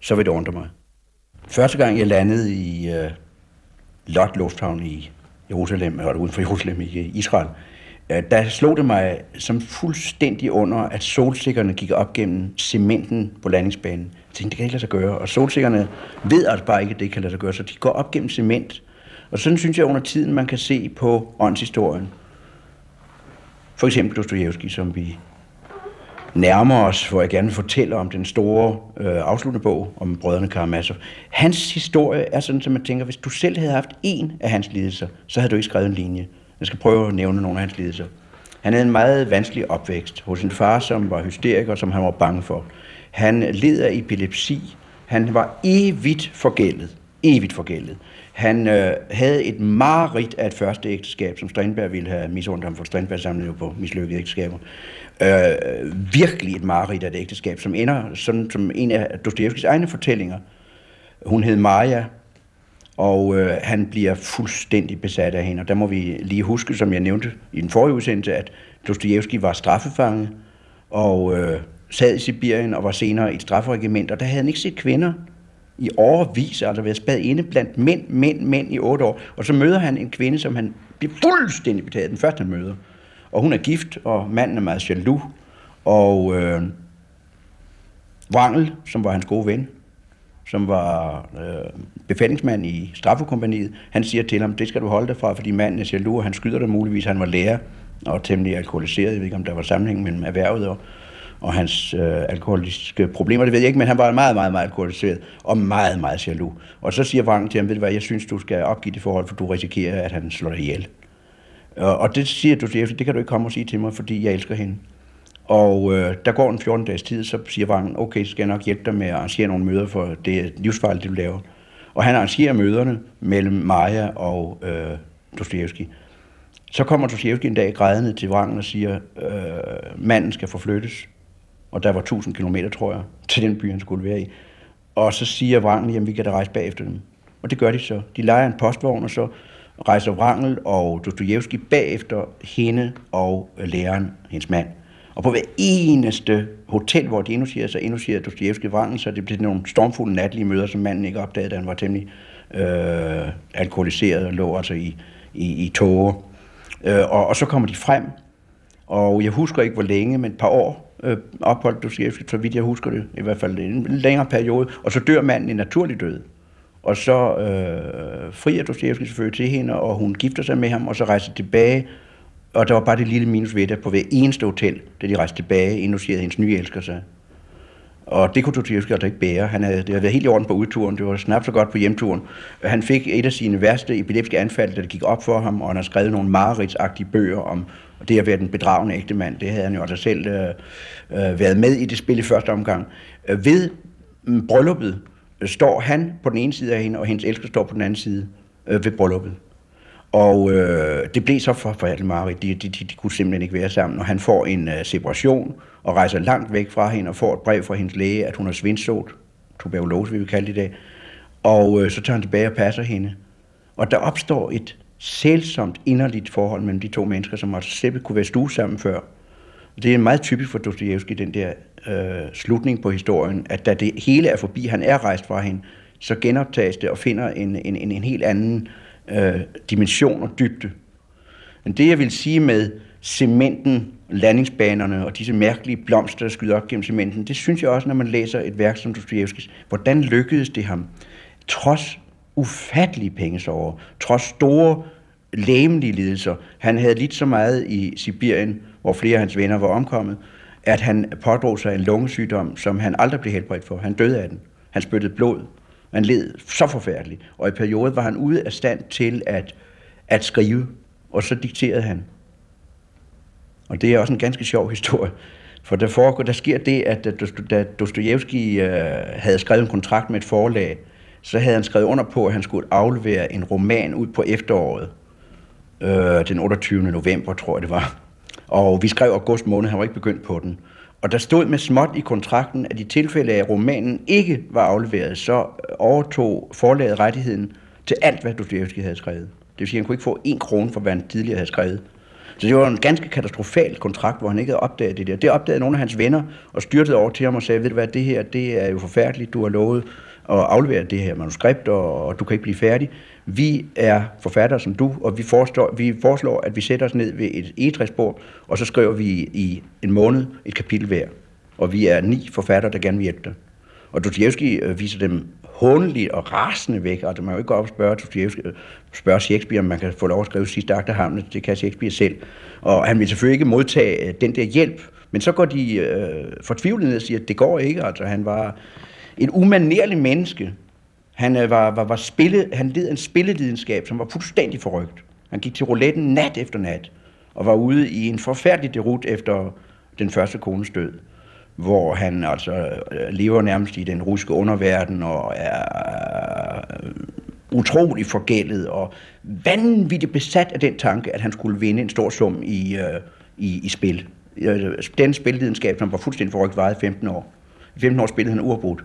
så vil det undre mig. Første gang jeg landede i øh, Lot Lufthavn i Jerusalem, eller uden for Jerusalem i øh, Israel, øh, der slog det mig som fuldstændig under, at solsikkerne gik op gennem cementen på landingsbanen. Jeg tænkte, det kan ikke lade sig gøre. Og solsikkerne ved altså bare ikke, at det kan lade sig gøre, så de går op gennem cement. Og sådan synes jeg under tiden, man kan se på åndshistorien. For eksempel Dostojevski, som vi nærmer os, hvor jeg gerne fortæller om den store øh, afsluttende bog om brødrene Karamazov. Hans historie er sådan, at man tænker, hvis du selv havde haft en af hans lidelser, så havde du ikke skrevet en linje. Jeg skal prøve at nævne nogle af hans lidelser. Han havde en meget vanskelig opvækst hos sin far, som var hysteriker, som han var bange for. Han led af epilepsi. Han var evigt forgældet. Evigt forgældet. Han øh, havde et mareridt af et første ægteskab, som Strindberg ville have misundt ham, for Strindberg samlede jo på mislykkede ægteskaber. Øh, virkelig et mareridt af et ægteskab, som ender sådan som en af Dostojevskis egne fortællinger. Hun hed Maja, og øh, han bliver fuldstændig besat af hende. Og der må vi lige huske, som jeg nævnte i den forrige udsendelse, at Dostojevski var straffefange og øh, sad i Sibirien og var senere i et strafferegiment, og der havde han ikke set kvinder i overvis, altså været spadet inde blandt mænd, mænd, mænd i otte år. Og så møder han en kvinde, som han bliver fuldstændig betaget, den første han møder. Og hun er gift, og manden er meget jaloux. Og øh, Wrangel, som var hans gode ven, som var øh, befalingsmand i straffekompaniet, han siger til ham, det skal du holde dig fra, fordi manden er jaloux, og han skyder dig muligvis, han var lærer og temmelig alkoholiseret. Jeg ved ikke, om der var sammenhæng mellem erhvervet og, og hans øh, alkoholiske problemer, det ved jeg ikke, men han var meget, meget, meget alkoholiseret og meget, meget jaloux. Og så siger Wang til ham, ved du hvad, jeg synes, du skal opgive det forhold, for du risikerer, at han slår dig ihjel. Og det siger du til det kan du ikke komme og sige til mig, fordi jeg elsker hende. Og øh, der går en 14 dages tid, så siger Wang, okay, så skal jeg nok hjælpe dig med at arrangere nogle møder, for det er livsfarligt, det du laver. Og han arrangerer møderne mellem Maja og øh, Dostojevski. Så kommer Dostojevski en dag grædende til Wang og siger, øh, manden skal forflyttes. Og der var 1000 km, tror jeg, til den by, han skulle være i. Og så siger Wrangel, jamen vi kan da rejse bagefter dem. Og det gør de så. De leger en postvogn, og så rejser Wrangel og Dostojevski bagefter hende og øh, læreren, hendes mand. Og på hver eneste hotel, hvor de indlogerer sig, indlogerer Dostojevski Wrangel, så det blev nogle stormfulde natlige møder, som manden ikke opdagede, da han var temmelig øh, alkoholiseret og lå altså i, i, i tåger. Øh, og, og så kommer de frem, og jeg husker ikke hvor længe, men et par år øh, opholdt Dostojevski, så vidt jeg husker det, i hvert fald en længere periode, og så dør manden en naturlig død. Og så øh, frier Dostojevski selvfølgelig til hende, og hun gifter sig med ham, og så rejser tilbage. Og der var bare det lille minus ved det på hver eneste hotel, da de rejste tilbage, indlogerede hendes nye elsker sig. Og det kunne Dostojevski altså ikke bære. Han havde, det havde været helt i orden på udturen, det var snart så godt på hjemturen. Han fik et af sine værste epileptiske anfald, da det gik op for ham, og han har skrevet nogle mareridsagtige bøger om det at være den bedragende ægte mand. Det havde han jo altså selv øh, øh, været med i det spil i første omgang. Øh, ved mm, brylluppet øh, står han på den ene side af hende, og hendes elsker står på den anden side øh, ved brylluppet. Og øh, det blev så for forfærdeligt meget. De, de, de, de kunne simpelthen ikke være sammen. Og han får en øh, separation og rejser langt væk fra hende og får et brev fra hendes læge, at hun har svindsot. Tuberkulose, vi vil kalde det i dag. Og øh, så tager han tilbage og passer hende. Og der opstår et sælsomt inderligt forhold mellem de to mennesker, som altså slet kunne være stue sammen før. Det er meget typisk for Dostojevski, den der øh, slutning på historien, at da det hele er forbi, han er rejst fra hende, så genoptages det og finder en, en, en, en helt anden øh, dimension og dybde. Men det, jeg vil sige med cementen, landingsbanerne og disse mærkelige blomster, der skyder op gennem cementen, det synes jeg også, når man læser et værk som Dostojevskis. Hvordan lykkedes det ham, trods ufattelige pengesover, trods store læmelige lidelser. Han havde lidt så meget i Sibirien, hvor flere af hans venner var omkommet, at han pådrog sig en lungesygdom, som han aldrig blev helbredt for. Han døde af den. Han spyttede blod. Han led så forfærdeligt. Og i perioden var han ude af stand til at, at skrive, og så dikterede han. Og det er også en ganske sjov historie. For der, foregår, der sker det, at da Dostojevski øh, havde skrevet en kontrakt med et forlag, så havde han skrevet under på, at han skulle aflevere en roman ud på efteråret, øh, den 28. november, tror jeg det var. Og vi skrev august måned, han var ikke begyndt på den. Og der stod med småt i kontrakten, at i tilfælde af, at romanen ikke var afleveret, så overtog forlaget rettigheden til alt, hvad Dostoyevsky havde skrevet. Det vil sige, at han kunne ikke få en krone for, hvad han tidligere havde skrevet. Så det var en ganske katastrofal kontrakt, hvor han ikke havde opdaget det der. Det opdagede nogle af hans venner og styrtede over til ham og sagde, ved du hvad, det her det er jo forfærdeligt, du har lovet at aflevere det her manuskript, og, og du kan ikke blive færdig. Vi er forfattere som du, og vi foreslår, vi foreslår, at vi sætter os ned ved et egetræsbord, og så skriver vi i en måned et kapitel hver. Og vi er ni forfattere, der gerne vil hjælpe dig. Og Dostoyevsky øh, viser dem håndeligt og rasende væk, og det man jo ikke gå op og spørge, Dostoyevsky, øh, spørge Shakespeare, om man kan få lov at skrive sidste akt af Hamlet, det kan Shakespeare selv. Og han vil selvfølgelig ikke modtage øh, den der hjælp, men så går de øh, fortvivlet ned og siger, at det går ikke, altså han var et umanerligt menneske. Han øh, var, var, var spille, han led en spillelidenskab, som var fuldstændig forrygt. Han gik til rouletten nat efter nat, og var ude i en forfærdelig derut efter den første kones død hvor han altså øh, lever nærmest i den russiske underverden og er øh, utrolig forgældet og vanvittigt besat af den tanke, at han skulle vinde en stor sum i, øh, i, i spil. Øh, den spillidenskab, som var fuldstændig forrygt, varede 15 år. I 15 år spillede han uafbrudt.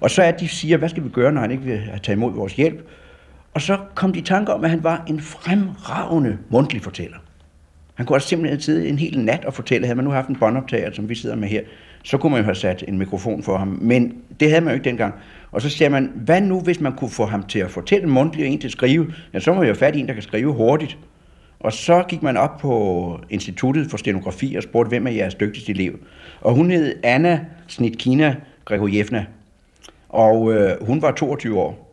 Og så er de siger, hvad skal vi gøre, når han ikke vil tage imod vores hjælp? Og så kom de i tanke om, at han var en fremragende mundtlig fortæller. Han kunne også simpelthen sidde en hel nat og fortælle, havde man nu haft en båndoptager, som vi sidder med her, så kunne man jo have sat en mikrofon for ham. Men det havde man jo ikke dengang. Og så siger man, hvad nu hvis man kunne få ham til at fortælle mundtligt og en til at skrive? Ja, så må vi jo fat i en, der kan skrive hurtigt. Og så gik man op på Instituttet for Stenografi og spurgte, hvem er jeres dygtigste elev? Og hun hed Anna Snitkina Gregorjevna. Og øh, hun var 22 år.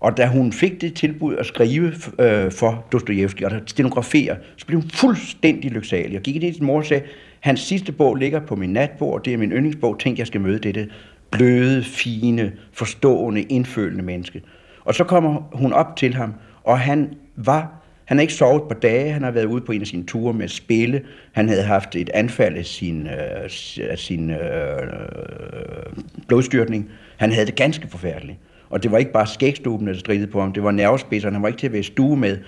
Og da hun fik det tilbud at skrive øh, for Dostojevski og at stenografere, så blev hun fuldstændig lyksalig. Og gik ind i sin mor og sagde, hans sidste bog ligger på min natbord, det er min yndlingsbog, tænk jeg skal møde dette bløde, fine, forstående, indfølende menneske. Og så kommer hun op til ham, og han var han har ikke sovet på dage, han har været ude på en af sine ture med at spille. Han havde haft et anfald af sin, øh, af sin øh, øh, blodstyrtning. Han havde det ganske forfærdeligt. Og det var ikke bare skægstuben, der stridede på ham, det var nervespidserne, han var ikke til at være stue med.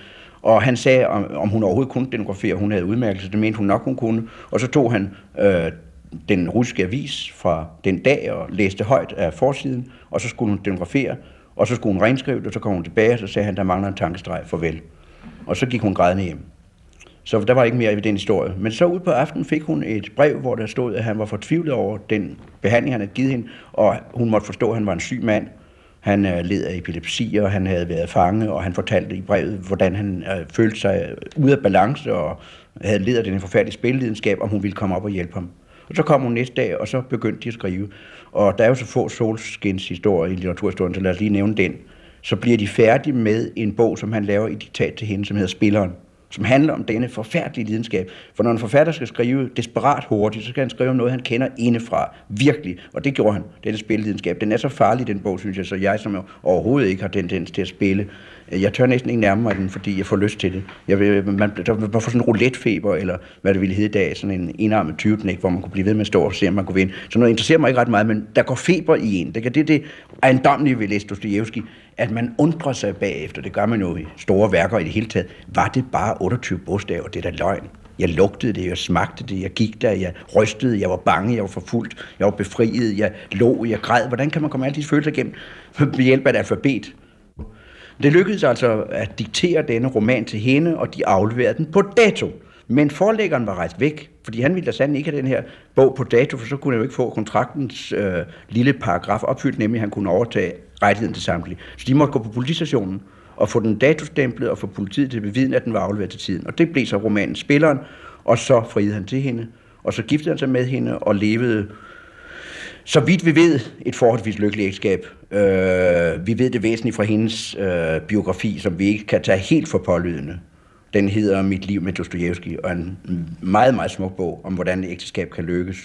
Og han sagde, om, om hun overhovedet kunne denografere, hun havde udmærkelse, det mente hun nok, hun kunne. Og så tog han øh, den russiske avis fra den dag og læste højt af forsiden, og så skulle hun denografere, og så skulle hun renskrive det, og så kom hun tilbage, og så sagde han, der mangler en tankestreg, farvel. Og så gik hun grædende hjem. Så der var ikke mere i den historie. Men så ud på aftenen fik hun et brev, hvor der stod, at han var fortvivlet over den behandling, han havde givet hende, og hun måtte forstå, at han var en syg mand, han øh, led af epilepsi, og han havde været fange, og han fortalte i brevet, hvordan han øh, følte sig øh, ude af balance, og havde led af den forfærdelige spillelidenskab, om hun ville komme op og hjælpe ham. Og så kom hun næste dag, og så begyndte de at skrive. Og der er jo så få solskins historier i litteraturhistorien, så lad os lige nævne den. Så bliver de færdige med en bog, som han laver i diktat til hende, som hedder Spilleren som handler om denne forfærdelige lidenskab. For når en forfatter skal skrive desperat hurtigt, så skal han skrive om noget, han kender indefra. Virkelig. Og det gjorde han, denne spillelidenskab. Den er så farlig, den bog, synes jeg, så jeg, som overhovedet ikke har tendens til at spille, jeg tør næsten ikke nærme mig den, fordi jeg får lyst til det. Jeg vil, man, der var for sådan en roulettefeber, eller hvad det ville hedde i dag, sådan en enarmet tyveknæk, hvor man kunne blive ved med at stå og se, om man kunne vinde. Så noget interesserer mig ikke ret meget, men der går feber i en. Det er det, det ejendomlige ved læse Dostoyevsky, at man undrer sig bagefter. Det gør man jo i store værker i det hele taget. Var det bare 28 bogstaver? Det er da løgn. Jeg lugtede det, jeg smagte det, jeg gik der, jeg rystede, jeg var bange, jeg var forfulgt, jeg var befriet, jeg lå, jeg græd. Hvordan kan man komme alle disse følelser igennem ved hjælp af et alfabet? Det lykkedes altså at diktere denne roman til hende, og de afleverede den på dato. Men forlæggeren var rejst væk, fordi han ville da sandelig ikke have den her bog på dato, for så kunne han jo ikke få kontraktens øh, lille paragraf opfyldt, nemlig at han kunne overtage rettigheden til samtlige. Så de måtte gå på politistationen og få den datostemplet og få politiet til at bevidne, at den var afleveret til tiden. Og det blev så romanen Spilleren, og så friede han til hende, og så giftede han sig med hende og levede så vidt vi ved, et forholdsvis lykkeligt ægteskab. Øh, vi ved det væsentligt fra hendes øh, biografi, som vi ikke kan tage helt for pålydende. Den hedder Mit liv med Dostojevski, og en meget, meget smuk bog om, hvordan et ægteskab kan lykkes.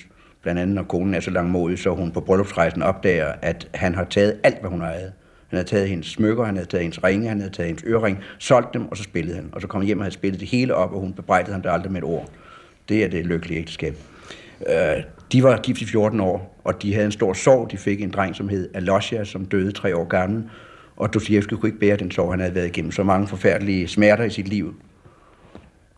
Blandt andet, når konen er så langmodig, så hun på bryllupsrejsen opdager, at han har taget alt, hvad hun har ejet. Han havde taget hendes smykker, han havde taget hendes ringe, han havde taget hendes ørering, solgt dem, og så spillede han. Og så kom han hjem og havde spillet det hele op, og hun bebrejdede ham det aldrig med et ord. Det er det lykkelige ægteskab. Øh, de var gift i 14 år, og de havde en stor sorg. De fik en dreng, som hed Alosja, som døde tre år gammel. Og Dostoyevsky kunne ikke bære den sorg, han havde været igennem. Så mange forfærdelige smerter i sit liv.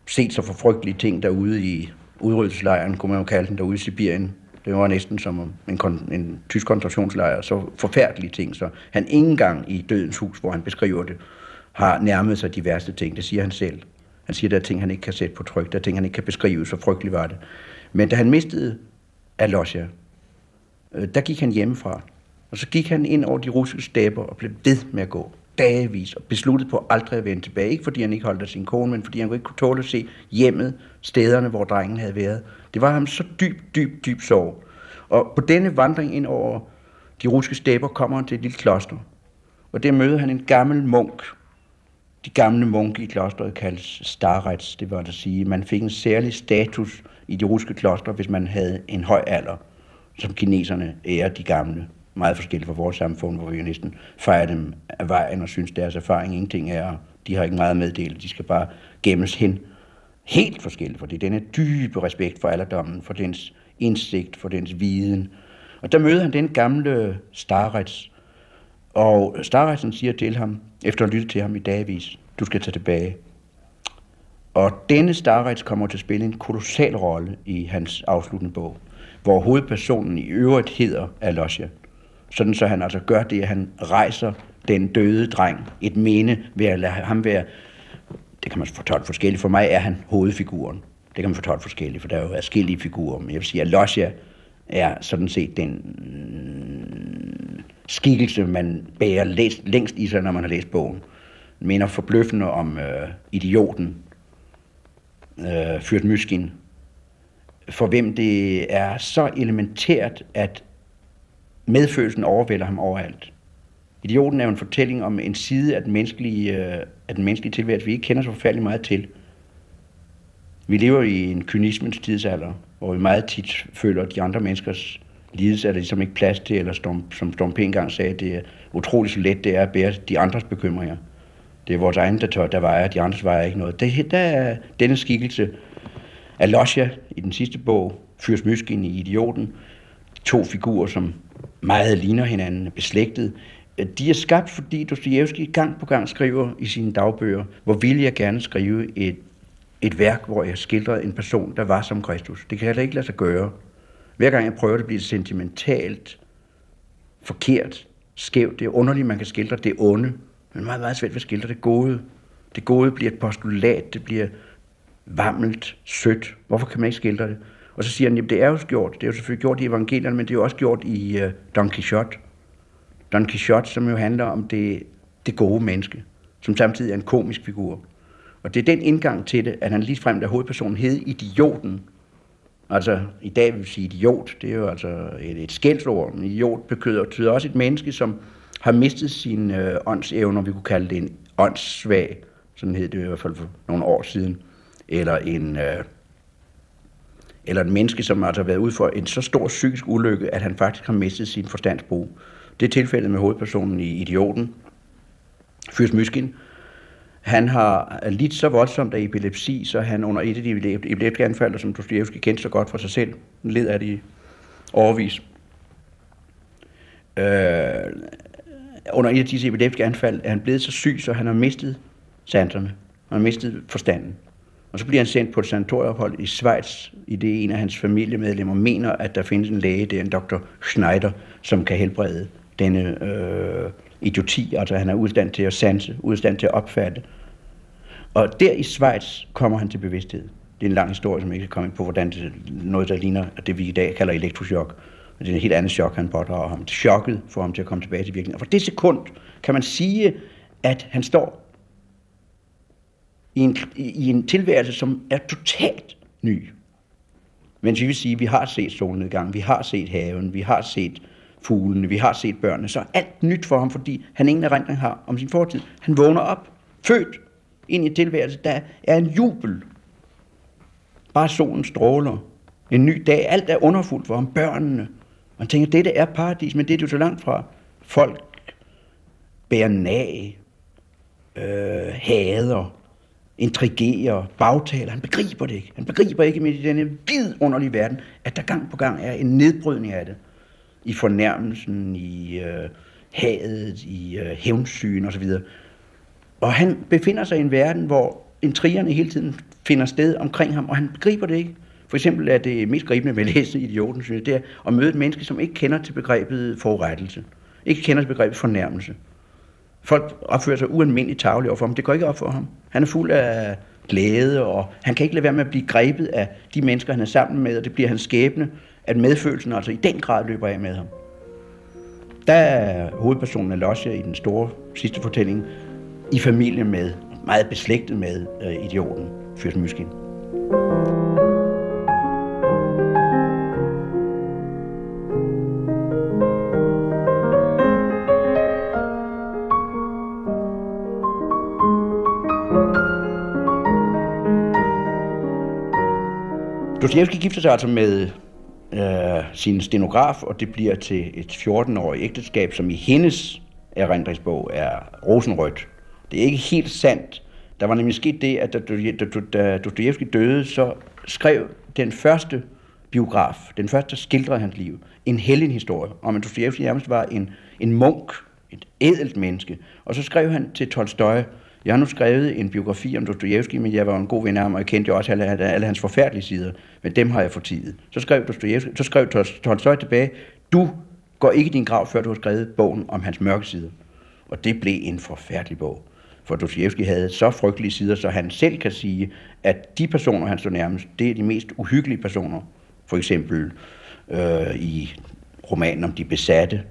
Set så forfrygtelige ting derude i udryddelseslejren, kunne man jo kalde den, derude i Sibirien. Det var næsten som en, en tysk koncentrationslejr, så forfærdelige ting. Så han ingen gang i Dødens Hus, hvor han beskriver det, har nærmet sig de værste ting. Det siger han selv. Han siger, der er ting, han ikke kan sætte på tryk. Der er ting, han ikke kan beskrive. Så frygteligt var det. Men da han mistede af Losja. Øh, der gik han hjemmefra. Og så gik han ind over de russiske stæber og blev ved med at gå dagevis og besluttede på aldrig at vende tilbage. Ikke fordi han ikke holdt af sin kone, men fordi han ikke kunne tåle at se hjemmet, stederne, hvor drengen havde været. Det var ham så dyb, dyb, dyb sorg. Og på denne vandring ind over de russiske stæber kommer han til et lille kloster. Og der møder han en gammel munk. De gamle munke i klosteret kaldes starrets, det var altså at sige. Man fik en særlig status i de russiske klostre, hvis man havde en høj alder, som kineserne ærer de gamle meget forskelligt fra vores samfund, hvor vi næsten fejrer dem af vejen og synes, deres erfaring ingenting er. De har ikke meget meddelt, de skal bare gemmes hen. Helt forskelligt, for det er denne dybe respekt for alderdommen, for dens indsigt, for dens viden. Og der møder han den gamle Starrets, og Starretsen siger til ham, efter at have lyttet til ham i dagvis, du skal tage tilbage. Og denne Starrets kommer til at spille en kolossal rolle i hans afsluttende bog, hvor hovedpersonen i øvrigt hedder Alosja. Sådan så han altså gør det, at han rejser den døde dreng et mene ved at lade ham være, det kan man fortolke forskelligt, for mig er han hovedfiguren. Det kan man fortolke forskelligt, for der er jo forskellige figurer, men jeg vil sige, at Losja er sådan set den skikkelse, man bærer læst, længst i sig, når man har læst bogen. Den minder forbløffende om øh, idioten, øh, Fyrt Myskin, for hvem det er så elementært, at medfølelsen overvælder ham overalt. Idioten er jo en fortælling om en side af den menneskelige, øh, af den menneskelige tilværelse, vi ikke kender så forfærdeligt meget til. Vi lever i en kynismens tidsalder, hvor vi meget tit føler, at de andre menneskers lidelse er der ligesom ikke plads til, eller som, som Storm P. engang sagde, det er utroligt så let det er at bære de andres bekymringer. Det er vores egen, der tør, der vejer, de andres vejer ikke noget. Det, der er denne skikkelse af Losja i den sidste bog, Fyrs Myskin i Idioten, to figurer, som meget ligner hinanden, beslægtet. De er skabt, fordi Dostoyevsky gang på gang skriver i sine dagbøger, hvor vil jeg gerne skrive et, et værk, hvor jeg skildrer en person, der var som Kristus. Det kan jeg ikke lade sig gøre. Hver gang jeg prøver det, bliver det sentimentalt, forkert, skævt. Det er underligt, man kan skildre det onde, men meget, meget svært ved at skildre det gode. Det gode bliver et postulat, det bliver vammelt, sødt. Hvorfor kan man ikke skildre det? Og så siger han, jamen det er jo gjort. Det er jo selvfølgelig gjort i evangelierne, men det er jo også gjort i uh, Don Quixote. Don Quixote, som jo handler om det, det gode menneske, som samtidig er en komisk figur. Og det er den indgang til det, at han lige frem, der hovedpersonen hed Idioten. Altså, i dag vil vi sige idiot, det er jo altså et, et skældsord. Men idiot betyder, betyder også et menneske, som har mistet sine øh, åndsevner, vi kunne kalde det en åndssvag, sådan hed det i hvert fald for nogle år siden, eller en, øh, eller et menneske, som altså har været ude for en så stor psykisk ulykke, at han faktisk har mistet sin forstandsbrug. Det er tilfældet med hovedpersonen i Idioten, Fyrs Myskin. Han har lidt så voldsomt af epilepsi, så han under et af de epileptiske anfald, som Dostoyevsky kendte så godt for sig selv, led af det overvis. Øh, under et af disse epileptiske anfald er han blevet så syg, så han har mistet sanserne. Han har mistet forstanden. Og så bliver han sendt på et sanatorieophold i Schweiz, i det en af hans familiemedlemmer mener, at der findes en læge, det er en dr. Schneider, som kan helbrede denne øh, idioti, altså han er udstand til at sanse, udstand til at opfatte. Og der i Schweiz kommer han til bevidsthed. Det er en lang historie, som jeg ikke kan komme ind på, hvordan det noget, der ligner det, vi i dag kalder elektroschok. Og det er en helt andet chok, han pådrager ham. Chokket får ham til at komme tilbage til virkeligheden. Og for det sekund kan man sige, at han står i en, i en tilværelse, som er totalt ny. Men vi vil sige, at vi har set solnedgang, vi har set haven, vi har set fuglene, vi har set børnene, så er alt nyt for ham, fordi han ingen erindring har om sin fortid. Han vågner op, født ind i tilværelsen, der er en jubel. Bare solen stråler. En ny dag, alt er underfuldt for ham, børnene. Man tænker, dette er paradis, men det er jo så langt fra. Folk bærer nag, øh, hader, intrigerer, bagtaler. Han begriber det ikke. Han begriber ikke midt i denne vidunderlige verden, at der gang på gang er en nedbrydning af det. I fornærmelsen, i, øh, hadet, i øh, hævnsyn osv. Og han befinder sig i en verden, hvor intrigerne hele tiden finder sted omkring ham, og han begriber det ikke. For eksempel er det mest gribende ved at læse Idioten, synes jeg, det er at møde et menneske, som ikke kender til begrebet forurettelse. Ikke kender til begrebet fornærmelse. Folk opfører sig ualmindeligt tageligt overfor ham. Det går ikke op for ham. Han er fuld af glæde, og han kan ikke lade være med at blive grebet af de mennesker, han er sammen med, og det bliver hans skæbne, at medfølelsen altså i den grad løber af med ham. Der er hovedpersonen af Losja i den store sidste fortælling i familie med, meget beslægtet med øh, idioten, Fyrst Myskin. Dostojevski gifter sig altså med øh, sin stenograf, og det bliver til et 14-årigt ægteskab, som i hendes erindringsbog er rosenrødt. Det er ikke helt sandt. Der var nemlig sket det, at da Dostoyevsky døde, så skrev den første biograf, den første, der skildrede hans liv, en hellig historie, om at Dostoyevsky nærmest var en, en munk, et ædelt menneske. Og så skrev han til Tolstoy, jeg har nu skrevet en biografi om Dostojevski, men jeg var en god ven af ham, og jeg kendte jo også alle, alle hans forfærdelige sider, men dem har jeg fortidet. Så skrev, Dostojevski, så skrev Tolstoy tilbage, du går ikke i din grav, før du har skrevet bogen om hans mørke sider. Og det blev en forfærdelig bog. For Dostojevski havde så frygtelige sider, så han selv kan sige, at de personer, han står nærmest, det er de mest uhyggelige personer. For eksempel øh, i romanen om de besatte,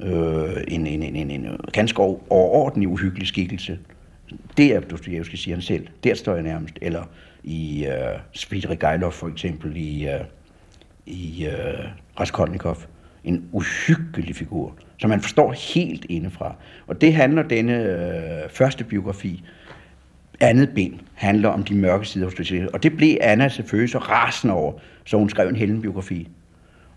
øh, en, en, en, en, en ganske overordentlig uhyggelig skikkelse. Det er Dostoyevsky, siger han selv. Der står jeg nærmest. Eller i øh, Svidrigailov for eksempel, i, øh, i øh, Raskolnikov. En uhyggelig figur, som man forstår helt indefra. Og det handler denne øh, første biografi, andet ben, handler om de mørke sider hos Og det blev Anna selvfølgelig så rasende over, så hun skrev en heldenbiografi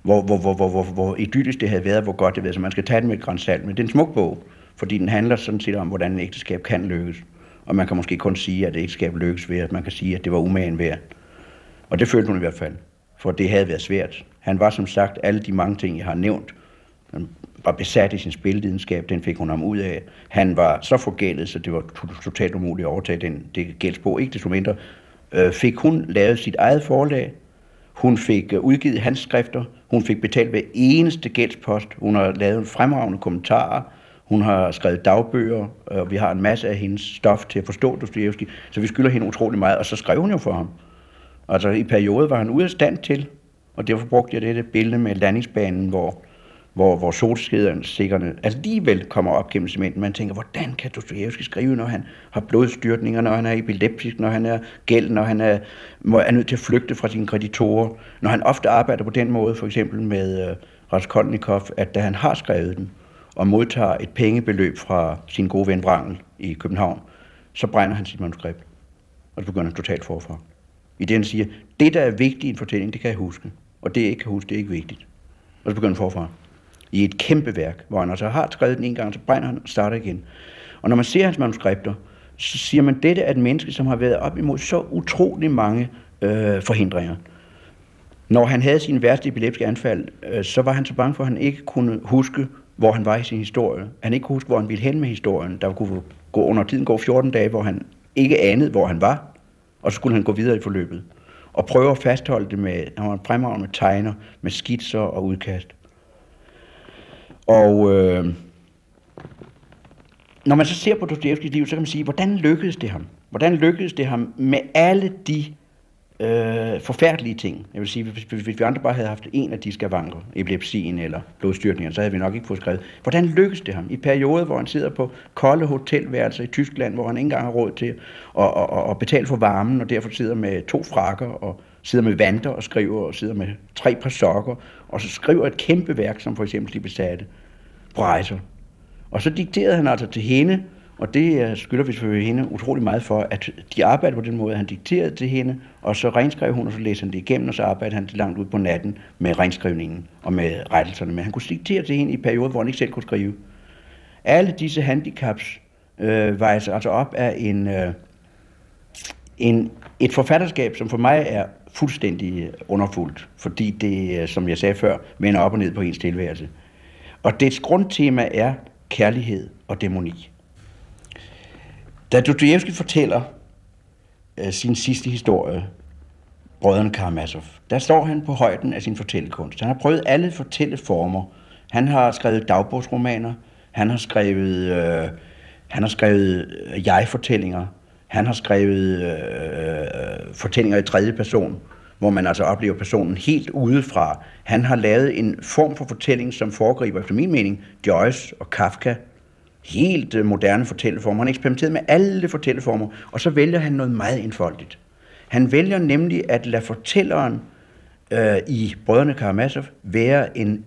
hvor, hvor, hvor, hvor, hvor, hvor idyllisk det havde været, hvor godt det havde været. Så man skal tage den med grænsalt. Men det er en smuk bog, fordi den handler sådan set om, hvordan et ægteskab kan lykkes. Og man kan måske kun sige, at et ægteskab lykkes ved, at man kan sige, at det var umagen værd. Og det følte hun i hvert fald, for det havde været svært. Han var som sagt alle de mange ting, jeg har nævnt. Han var besat i sin spilvidenskab, den fik hun ham ud af. Han var så forgældet, så det var totalt umuligt at overtage den, det gældsbog. Ikke desto mindre øh, fik hun lavet sit eget forlag, hun fik øh, udgivet hans skrifter. Hun fik betalt hver eneste gældspost. Hun har lavet fremragende kommentarer. Hun har skrevet dagbøger, øh, og vi har en masse af hendes stof til at forstå Dostojevski, så vi skylder hende utrolig meget, og så skrev hun jo for ham. Altså i perioder var han ude af stand til, og derfor brugte jeg dette billede med landingsbanen, hvor hvor, hvor solskæderne alligevel kommer op gennem cementen. Man tænker, hvordan kan Dostojevski skrive, når han har blodstyrtninger, når han er epileptisk, når han er gæld, når han er, må, er nødt til at flygte fra sine kreditorer, når han ofte arbejder på den måde, for eksempel med uh, Raskolnikov, at da han har skrevet den, og modtager et pengebeløb fra sin gode ven Wrangel i København, så brænder han sit manuskript, og så begynder han totalt forfra. I det han siger, det der er vigtigt i en fortælling, det kan jeg huske, og det jeg ikke kan huske, det er ikke vigtigt. Og så begynder han forfra i et kæmpe værk, hvor han altså har skrevet den en gang, så brænder han og starter igen. Og når man ser hans manuskripter, så siger man, at dette er et menneske, som har været op imod så utrolig mange øh, forhindringer. Når han havde sine værste epileptiske anfald, øh, så var han så bange for, at han ikke kunne huske, hvor han var i sin historie. Han ikke kunne huske, hvor han ville hen med historien. Der kunne gå under tiden gå 14 dage, hvor han ikke anede, hvor han var, og så skulle han gå videre i forløbet. Og prøve at fastholde det med, han var fremragende tegner, med skitser og udkast. Og øh, når man så ser på Dostojevskis liv, så kan man sige, hvordan lykkedes det ham? Hvordan lykkedes det ham med alle de øh, forfærdelige ting? Jeg vil sige, hvis, hvis vi andre bare havde haft en af de skavanker, epilepsien eller blodstyrtningen, så havde vi nok ikke fået skrevet. Hvordan lykkedes det ham? I perioder, hvor han sidder på kolde hotelværelser i Tyskland, hvor han ikke engang har råd til at, at, at, at betale for varmen, og derfor sidder med to frakker og sidder med vanter og skriver, og sidder med tre par sokker, og så skriver et kæmpe værk, som for eksempel De Besatte, på rejser. Og så dikterede han altså til hende, og det skylder vi selvfølgelig hende utrolig meget for, at de arbejdede på den måde, han dikterede til hende, og så renskrev hun, og så læste han det igennem, og så arbejdede han det langt ud på natten med renskrivningen og med rettelserne. Men han kunne diktere til hende i perioder, hvor han ikke selv kunne skrive. Alle disse handicaps øh, vejes altså op af en, øh, en, et forfatterskab, som for mig er fuldstændig underfuldt, fordi det, øh, som jeg sagde før, vender op og ned på ens tilværelse. Og dets grundtema er kærlighed og dæmoni. Da Dostoyevsky fortæller øh, sin sidste historie, Brødrene Karamazov, der står han på højden af sin fortællekunst. Han har prøvet alle fortælleformer. Han har skrevet dagbogsromaner, han har skrevet, øh, han har skrevet øh, jeg-fortællinger, han har skrevet øh, fortællinger i tredje person, hvor man altså oplever personen helt udefra. Han har lavet en form for fortælling, som foregriber, efter min mening, Joyce og Kafka. Helt øh, moderne fortælleformer. Han har eksperimenteret med alle fortælleformer, og så vælger han noget meget indfoldigt. Han vælger nemlig at lade fortælleren øh, i Brødrene Karamazov være en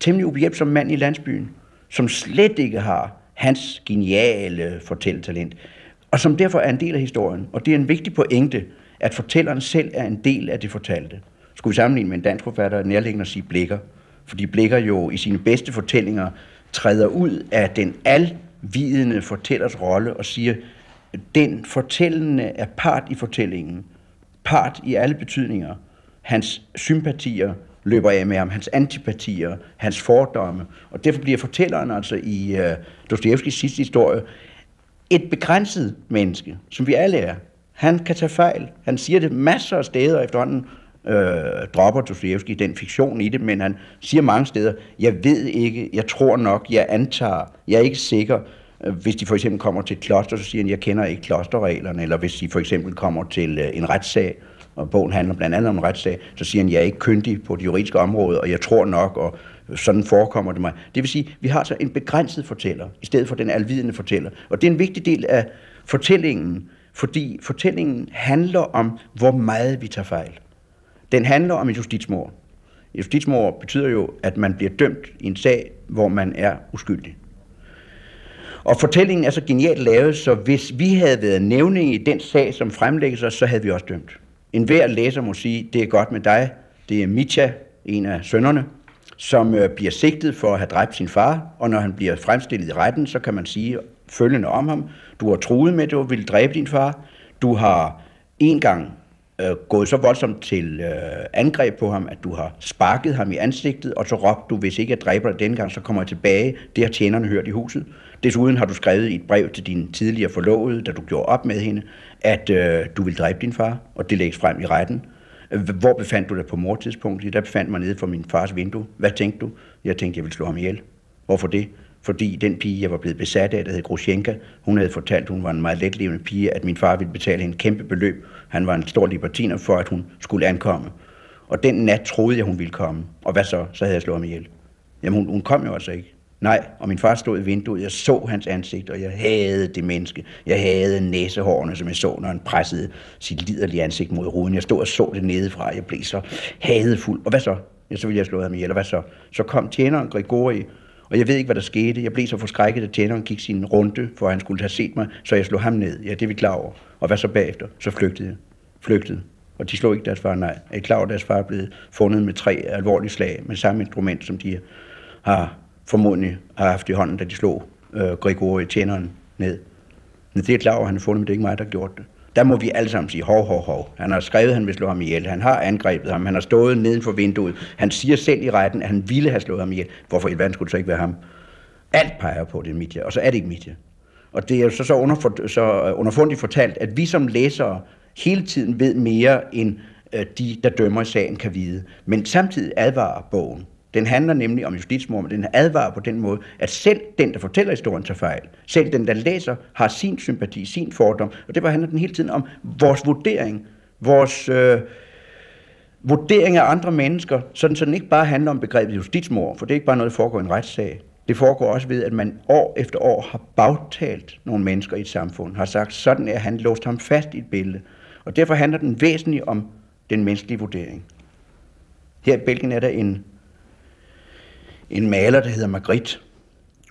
temmelig ubehjælpsom mand i landsbyen, som slet ikke har hans geniale fortælletalent og som derfor er en del af historien. Og det er en vigtig pointe, at fortælleren selv er en del af det fortalte. Skulle vi sammenligne med en dansk forfatter, er nærliggende at sige Blikker. Fordi Blikker jo i sine bedste fortællinger træder ud af den alvidende fortællers rolle og siger, den fortællende er part i fortællingen, part i alle betydninger. Hans sympatier løber af med ham, hans antipatier, hans fordomme. Og derfor bliver fortælleren altså i øh, uh, Dostojevskis sidste historie et begrænset menneske, som vi alle er. Han kan tage fejl. Han siger det masser af steder efterhånden, øh, dropper Dostoevsky den fiktion i det, men han siger mange steder, jeg ved ikke, jeg tror nok, jeg antager, jeg er ikke sikker. Øh, hvis de for eksempel kommer til et kloster, så siger han, jeg kender ikke klosterreglerne, eller hvis de for eksempel kommer til øh, en retssag, og bogen handler blandt andet om en retssag, så siger han, jeg er ikke kyndig på det juridiske område, og jeg tror nok, og sådan forekommer det mig. Det vil sige, vi har så en begrænset fortæller, i stedet for den alvidende fortæller. Og det er en vigtig del af fortællingen, fordi fortællingen handler om, hvor meget vi tager fejl. Den handler om en justitsmord. Justitsmord betyder jo, at man bliver dømt i en sag, hvor man er uskyldig. Og fortællingen er så genialt lavet, så hvis vi havde været nævning i den sag, som fremlægges os, så havde vi også dømt. En hver læser må sige, det er godt med dig, det er Mitja, en af sønnerne, som øh, bliver sigtet for at have dræbt sin far, og når han bliver fremstillet i retten, så kan man sige følgende om ham. Du har truet med, at du ville dræbe din far. Du har en gang øh, gået så voldsomt til øh, angreb på ham, at du har sparket ham i ansigtet, og så råbte du, hvis ikke jeg dræber dig denne gang, så kommer jeg tilbage. Det har tjenerne hørt i huset. Desuden har du skrevet i et brev til din tidligere forlovede, da du gjorde op med hende, at øh, du vil dræbe din far, og det lægges frem i retten. Hvor befandt du dig på mortidspunktet? Der befandt mig nede for min fars vindue. Hvad tænkte du? Jeg tænkte, jeg ville slå ham ihjel. Hvorfor det? Fordi den pige, jeg var blevet besat af, der hed Grushenka, hun havde fortalt, hun var en meget letlevende pige, at min far ville betale en kæmpe beløb. Han var en stor libertiner for, at hun skulle ankomme. Og den nat troede jeg, hun ville komme. Og hvad så? Så havde jeg slået ham ihjel. Jamen, hun, hun kom jo altså ikke. Nej, og min far stod i vinduet, jeg så hans ansigt, og jeg havde det menneske. Jeg havde næsehårene, som jeg så, når han pressede sit liderlige ansigt mod ruden. Jeg stod og så det nedefra, jeg blev så hadefuld. Og hvad så? Ja, så ville jeg slå ham ihjel, og hvad så? Så kom tjeneren Grigori, og jeg ved ikke, hvad der skete. Jeg blev så forskrækket, at tjeneren gik sin runde, for han skulle have set mig, så jeg slog ham ned. Ja, det er vi klar over. Og hvad så bagefter? Så flygtede jeg. Flygtede. Og de slog ikke deres far, nej. Jeg I klar over, at deres far er blevet fundet med tre alvorlige slag med samme instrument, som de har formodentlig har haft i hånden, da de slog øh, Grigori tjeneren ned. Men det er klart, at han har fundet, men det er ikke mig, der har gjort det. Der må vi alle sammen sige, hov, hov, hov. Han har skrevet, at han vil slå ham ihjel. Han har angrebet ham. Han har stået neden for vinduet. Han siger selv i retten, at han ville have slået ham ihjel. Hvorfor i verden skulle det så ikke være ham? Alt peger på, det er Mitya, og så er det ikke Mitya. Og det er jo så, så, underfor, så øh, underfundigt fortalt, at vi som læsere hele tiden ved mere, end øh, de, der dømmer i sagen, kan vide. Men samtidig advarer bogen den handler nemlig om justitsmord, men den advarer på den måde, at selv den, der fortæller historien, tager fejl. Selv den, der læser, har sin sympati, sin fordom. Og det handler den hele tiden om vores vurdering, vores øh, vurdering af andre mennesker, sådan, så den ikke bare handler om begrebet justitsmord, for det er ikke bare noget, der foregår i en retssag. Det foregår også ved, at man år efter år har bagtalt nogle mennesker i et samfund, har sagt, sådan er han, låst ham fast i et billede. Og derfor handler den væsentligt om den menneskelige vurdering. Her i Belgien er der en en maler, der hedder Magritte,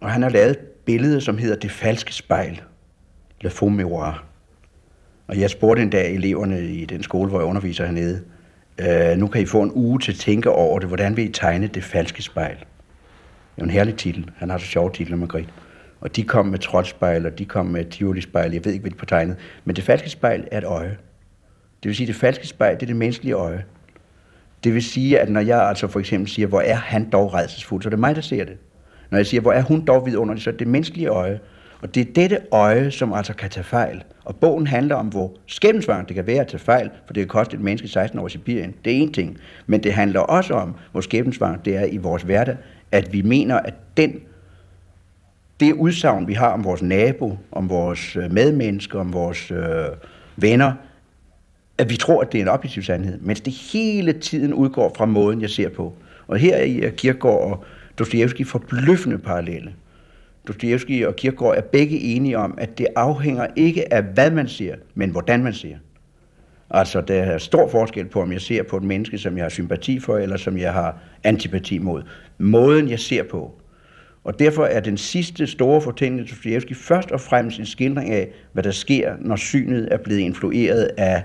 og han har lavet et billede, som hedder Det falske spejl, Le Faux Miroir. Og jeg spurgte en dag eleverne i den skole, hvor jeg underviser hernede, øh, nu kan I få en uge til at tænke over det, hvordan vil I tegne Det falske spejl? Det er en herlig titel. Han har så sjove titler, Magritte. Og de kom med trotspejl, og de kom med tivoli-spejl. Jeg ved ikke, hvad de på tegnet. Men det falske spejl er et øje. Det vil sige, at det falske spejl, det er det menneskelige øje. Det vil sige, at når jeg altså for eksempel siger, hvor er han dog redselsfuld, så er det mig, der ser det. Når jeg siger, hvor er hun dog vidunderlig, så er det menneskelige øje. Og det er dette øje, som altså kan tage fejl. Og bogen handler om, hvor skæmmensvang det kan være at tage fejl, for det kan koste et menneske 16 år i Sibirien. Det er en ting. Men det handler også om, hvor skæmmensvang det er i vores hverdag, at vi mener, at den det udsagn, vi har om vores nabo, om vores øh, medmennesker, om vores øh, venner, at vi tror, at det er en objektiv sandhed, mens det hele tiden udgår fra måden, jeg ser på. Og her er øh, Kierkegaard og Dostoyevsky forbløffende parallelle. Dostoyevsky og Kierkegaard er begge enige om, at det afhænger ikke af, hvad man ser, men hvordan man ser. Altså, der er stor forskel på, om jeg ser på et menneske, som jeg har sympati for, eller som jeg har antipati mod. Måden, jeg ser på. Og derfor er den sidste store fortælling af Dostoyevsky først og fremmest en skildring af, hvad der sker, når synet er blevet influeret af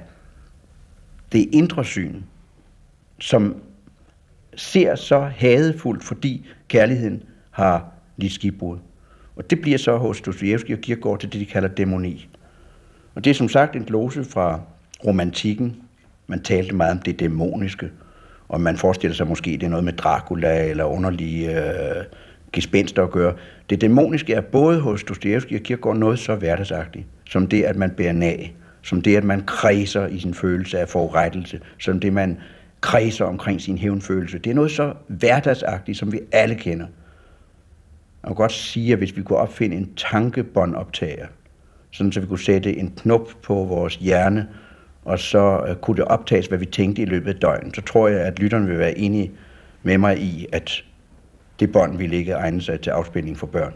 det indre syn, som ser så hadefuldt, fordi kærligheden har lidt skibbrud. Og det bliver så hos Dostoyevsky og Kierkegaard til det, de kalder dæmoni. Og det er som sagt en glose fra romantikken. Man talte meget om det dæmoniske, og man forestiller sig måske, det er noget med Dracula eller underlige øh, gespenster at gøre. Det dæmoniske er både hos Dostoyevsky og Kierkegaard noget så hverdagsagtigt, som det, at man bærer nag, som det, at man kredser i sin følelse af forurettelse, som det, man kredser omkring sin hævnfølelse. Det er noget så hverdagsagtigt, som vi alle kender. Jeg kan godt sige, at hvis vi kunne opfinde en tankebåndoptager, sådan så vi kunne sætte en knop på vores hjerne, og så øh, kunne det optages, hvad vi tænkte i løbet af døgnet, så tror jeg, at lytterne vil være enige med mig i, at det bånd ville ikke egne sig til afspilning for børn.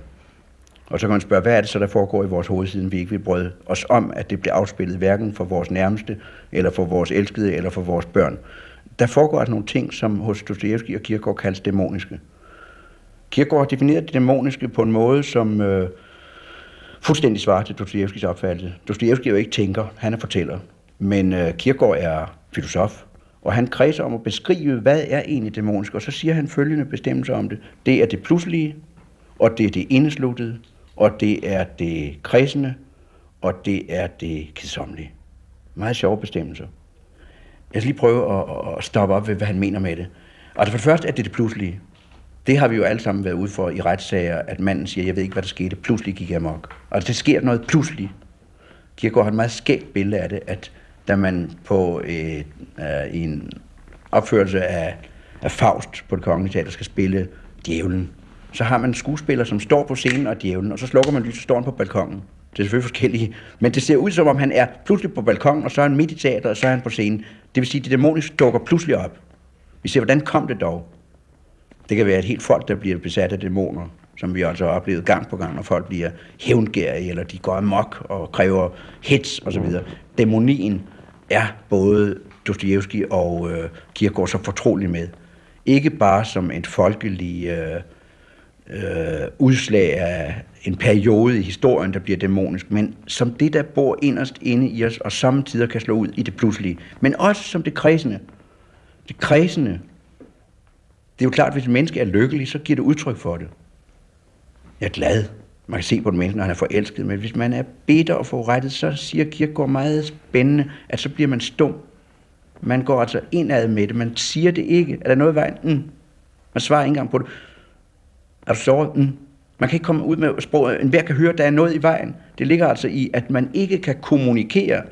Og så kan man spørge, hvad er det så, der foregår i vores hoved, siden vi ikke vil brøde os om, at det bliver afspillet hverken for vores nærmeste, eller for vores elskede, eller for vores børn. Der foregår altså nogle ting, som hos Dostoevsky og Kierkegaard kaldes dæmoniske. Kierkegaard definerer det dæmoniske på en måde, som øh, fuldstændig svarer til Dostojevskis opfattelse. Dostojevski er jo ikke tænker, han er fortæller. Men øh, Kierkegaard er filosof, og han kredser om at beskrive, hvad er egentlig dæmonisk, og så siger han følgende bestemmelser om det. Det er det pludselige, og det er det indesluttede, og det er det kredsende, og det er det kedsommelige. Meget sjove bestemmelser. Jeg skal lige prøve at, at stoppe op ved, hvad han mener med det. Altså for det første er det det pludselige. Det har vi jo alle sammen været ude for i retssager, at manden siger, jeg ved ikke, hvad der skete, pludselig gik jeg amok. Altså det sker noget pludselig. Kierkegaard har et meget skægt billede af det, at da man på et, øh, en opførelse af, af Faust på det kongelige teater skal spille djævlen, så har man en skuespiller, som står på scenen og djævlen, og så slukker man lyset, og står han på balkongen. Det er selvfølgelig forskellige, men det ser ud som om han er pludselig på balkongen, og så er han midt i teateret, og så er han på scenen. Det vil sige, at det dæmoniske dukker pludselig op. Vi ser, hvordan kom det dog? Det kan være et helt folk, der bliver besat af dæmoner, som vi altså har oplevet gang på gang, når folk bliver hævngærige, eller de går amok og kræver hits osv. Dæmonien er både Dostoyevsky og øh, Kierkegaard så fortrolig med. Ikke bare som en folkelig øh, øh, udslag af en periode i historien, der bliver dæmonisk, men som det, der bor inderst inde i os, og samtidig kan slå ud i det pludselige. Men også som det kredsende. Det kredsende. Det er jo klart, at hvis et menneske er lykkelig, så giver det udtryk for det. Jeg er glad. Man kan se på den menneske, når han er forelsket, men hvis man er bitter og forurettet, så siger Kierkegaard meget spændende, at så bliver man stum. Man går altså indad med det. Man siger det ikke. Er der noget i vejen? Mm. Man svarer ikke engang på det. Er du såret? Mm. Man kan ikke komme ud med sproget. En hver kan høre, at der er noget i vejen. Det ligger altså i, at man ikke kan kommunikere.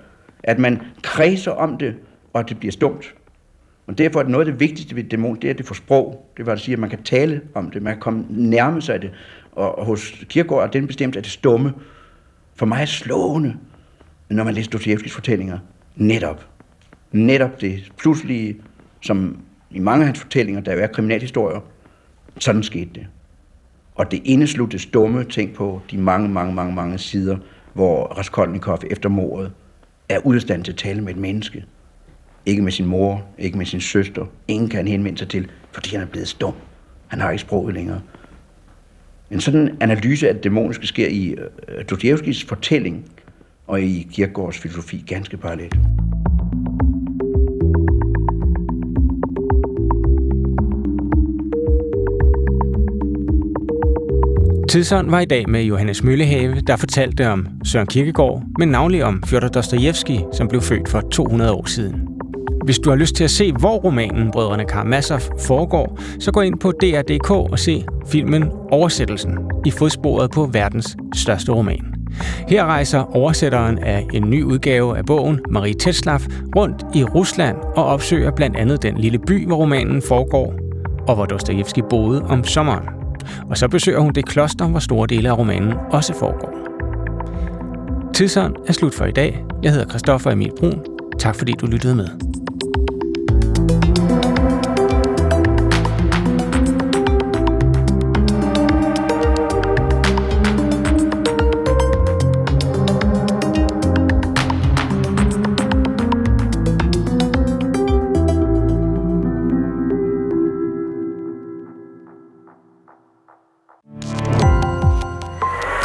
At man kredser om det, og at det bliver stumt. Og derfor er det noget af det vigtigste ved dæmon, det er, at det får sprog. Det var at sige, at man kan tale om det, man kan komme nærme sig det. Og hos Kierkegaard er den bestemt, at det stumme. For mig er slående, når man læser Dostoyevskis fortællinger. Netop. Netop det pludselige, som i mange af hans fortællinger, der er kriminalhistorier, sådan skete det. Og det indesluttes dumme tænk på de mange, mange, mange, mange sider, hvor Raskolnikov efter mordet er udstand til at tale med et menneske. Ikke med sin mor, ikke med sin søster. Ingen kan henvende sig til, fordi han er blevet stum. Han har ikke sproget længere. En sådan analyse af det dæmoniske sker i øh, Dostojevskis fortælling og i Kierkegaards filosofi ganske parallelt. Tidsånd var i dag med Johannes Møllehave, der fortalte om Søren Kierkegaard, men navnlig om Fjodor Dostojevski, som blev født for 200 år siden. Hvis du har lyst til at se, hvor romanen Brødrene Karamazov foregår, så gå ind på DR.dk og se filmen Oversættelsen i fodsporet på verdens største roman. Her rejser oversætteren af en ny udgave af bogen, Marie Tetzlaff, rundt i Rusland og opsøger blandt andet den lille by, hvor romanen foregår, og hvor Dostojevski boede om sommeren. Og så besøger hun det kloster, hvor store dele af romanen også foregår. Tidsånd er slut for i dag. Jeg hedder Christoffer Emil Brun. Tak fordi du lyttede med.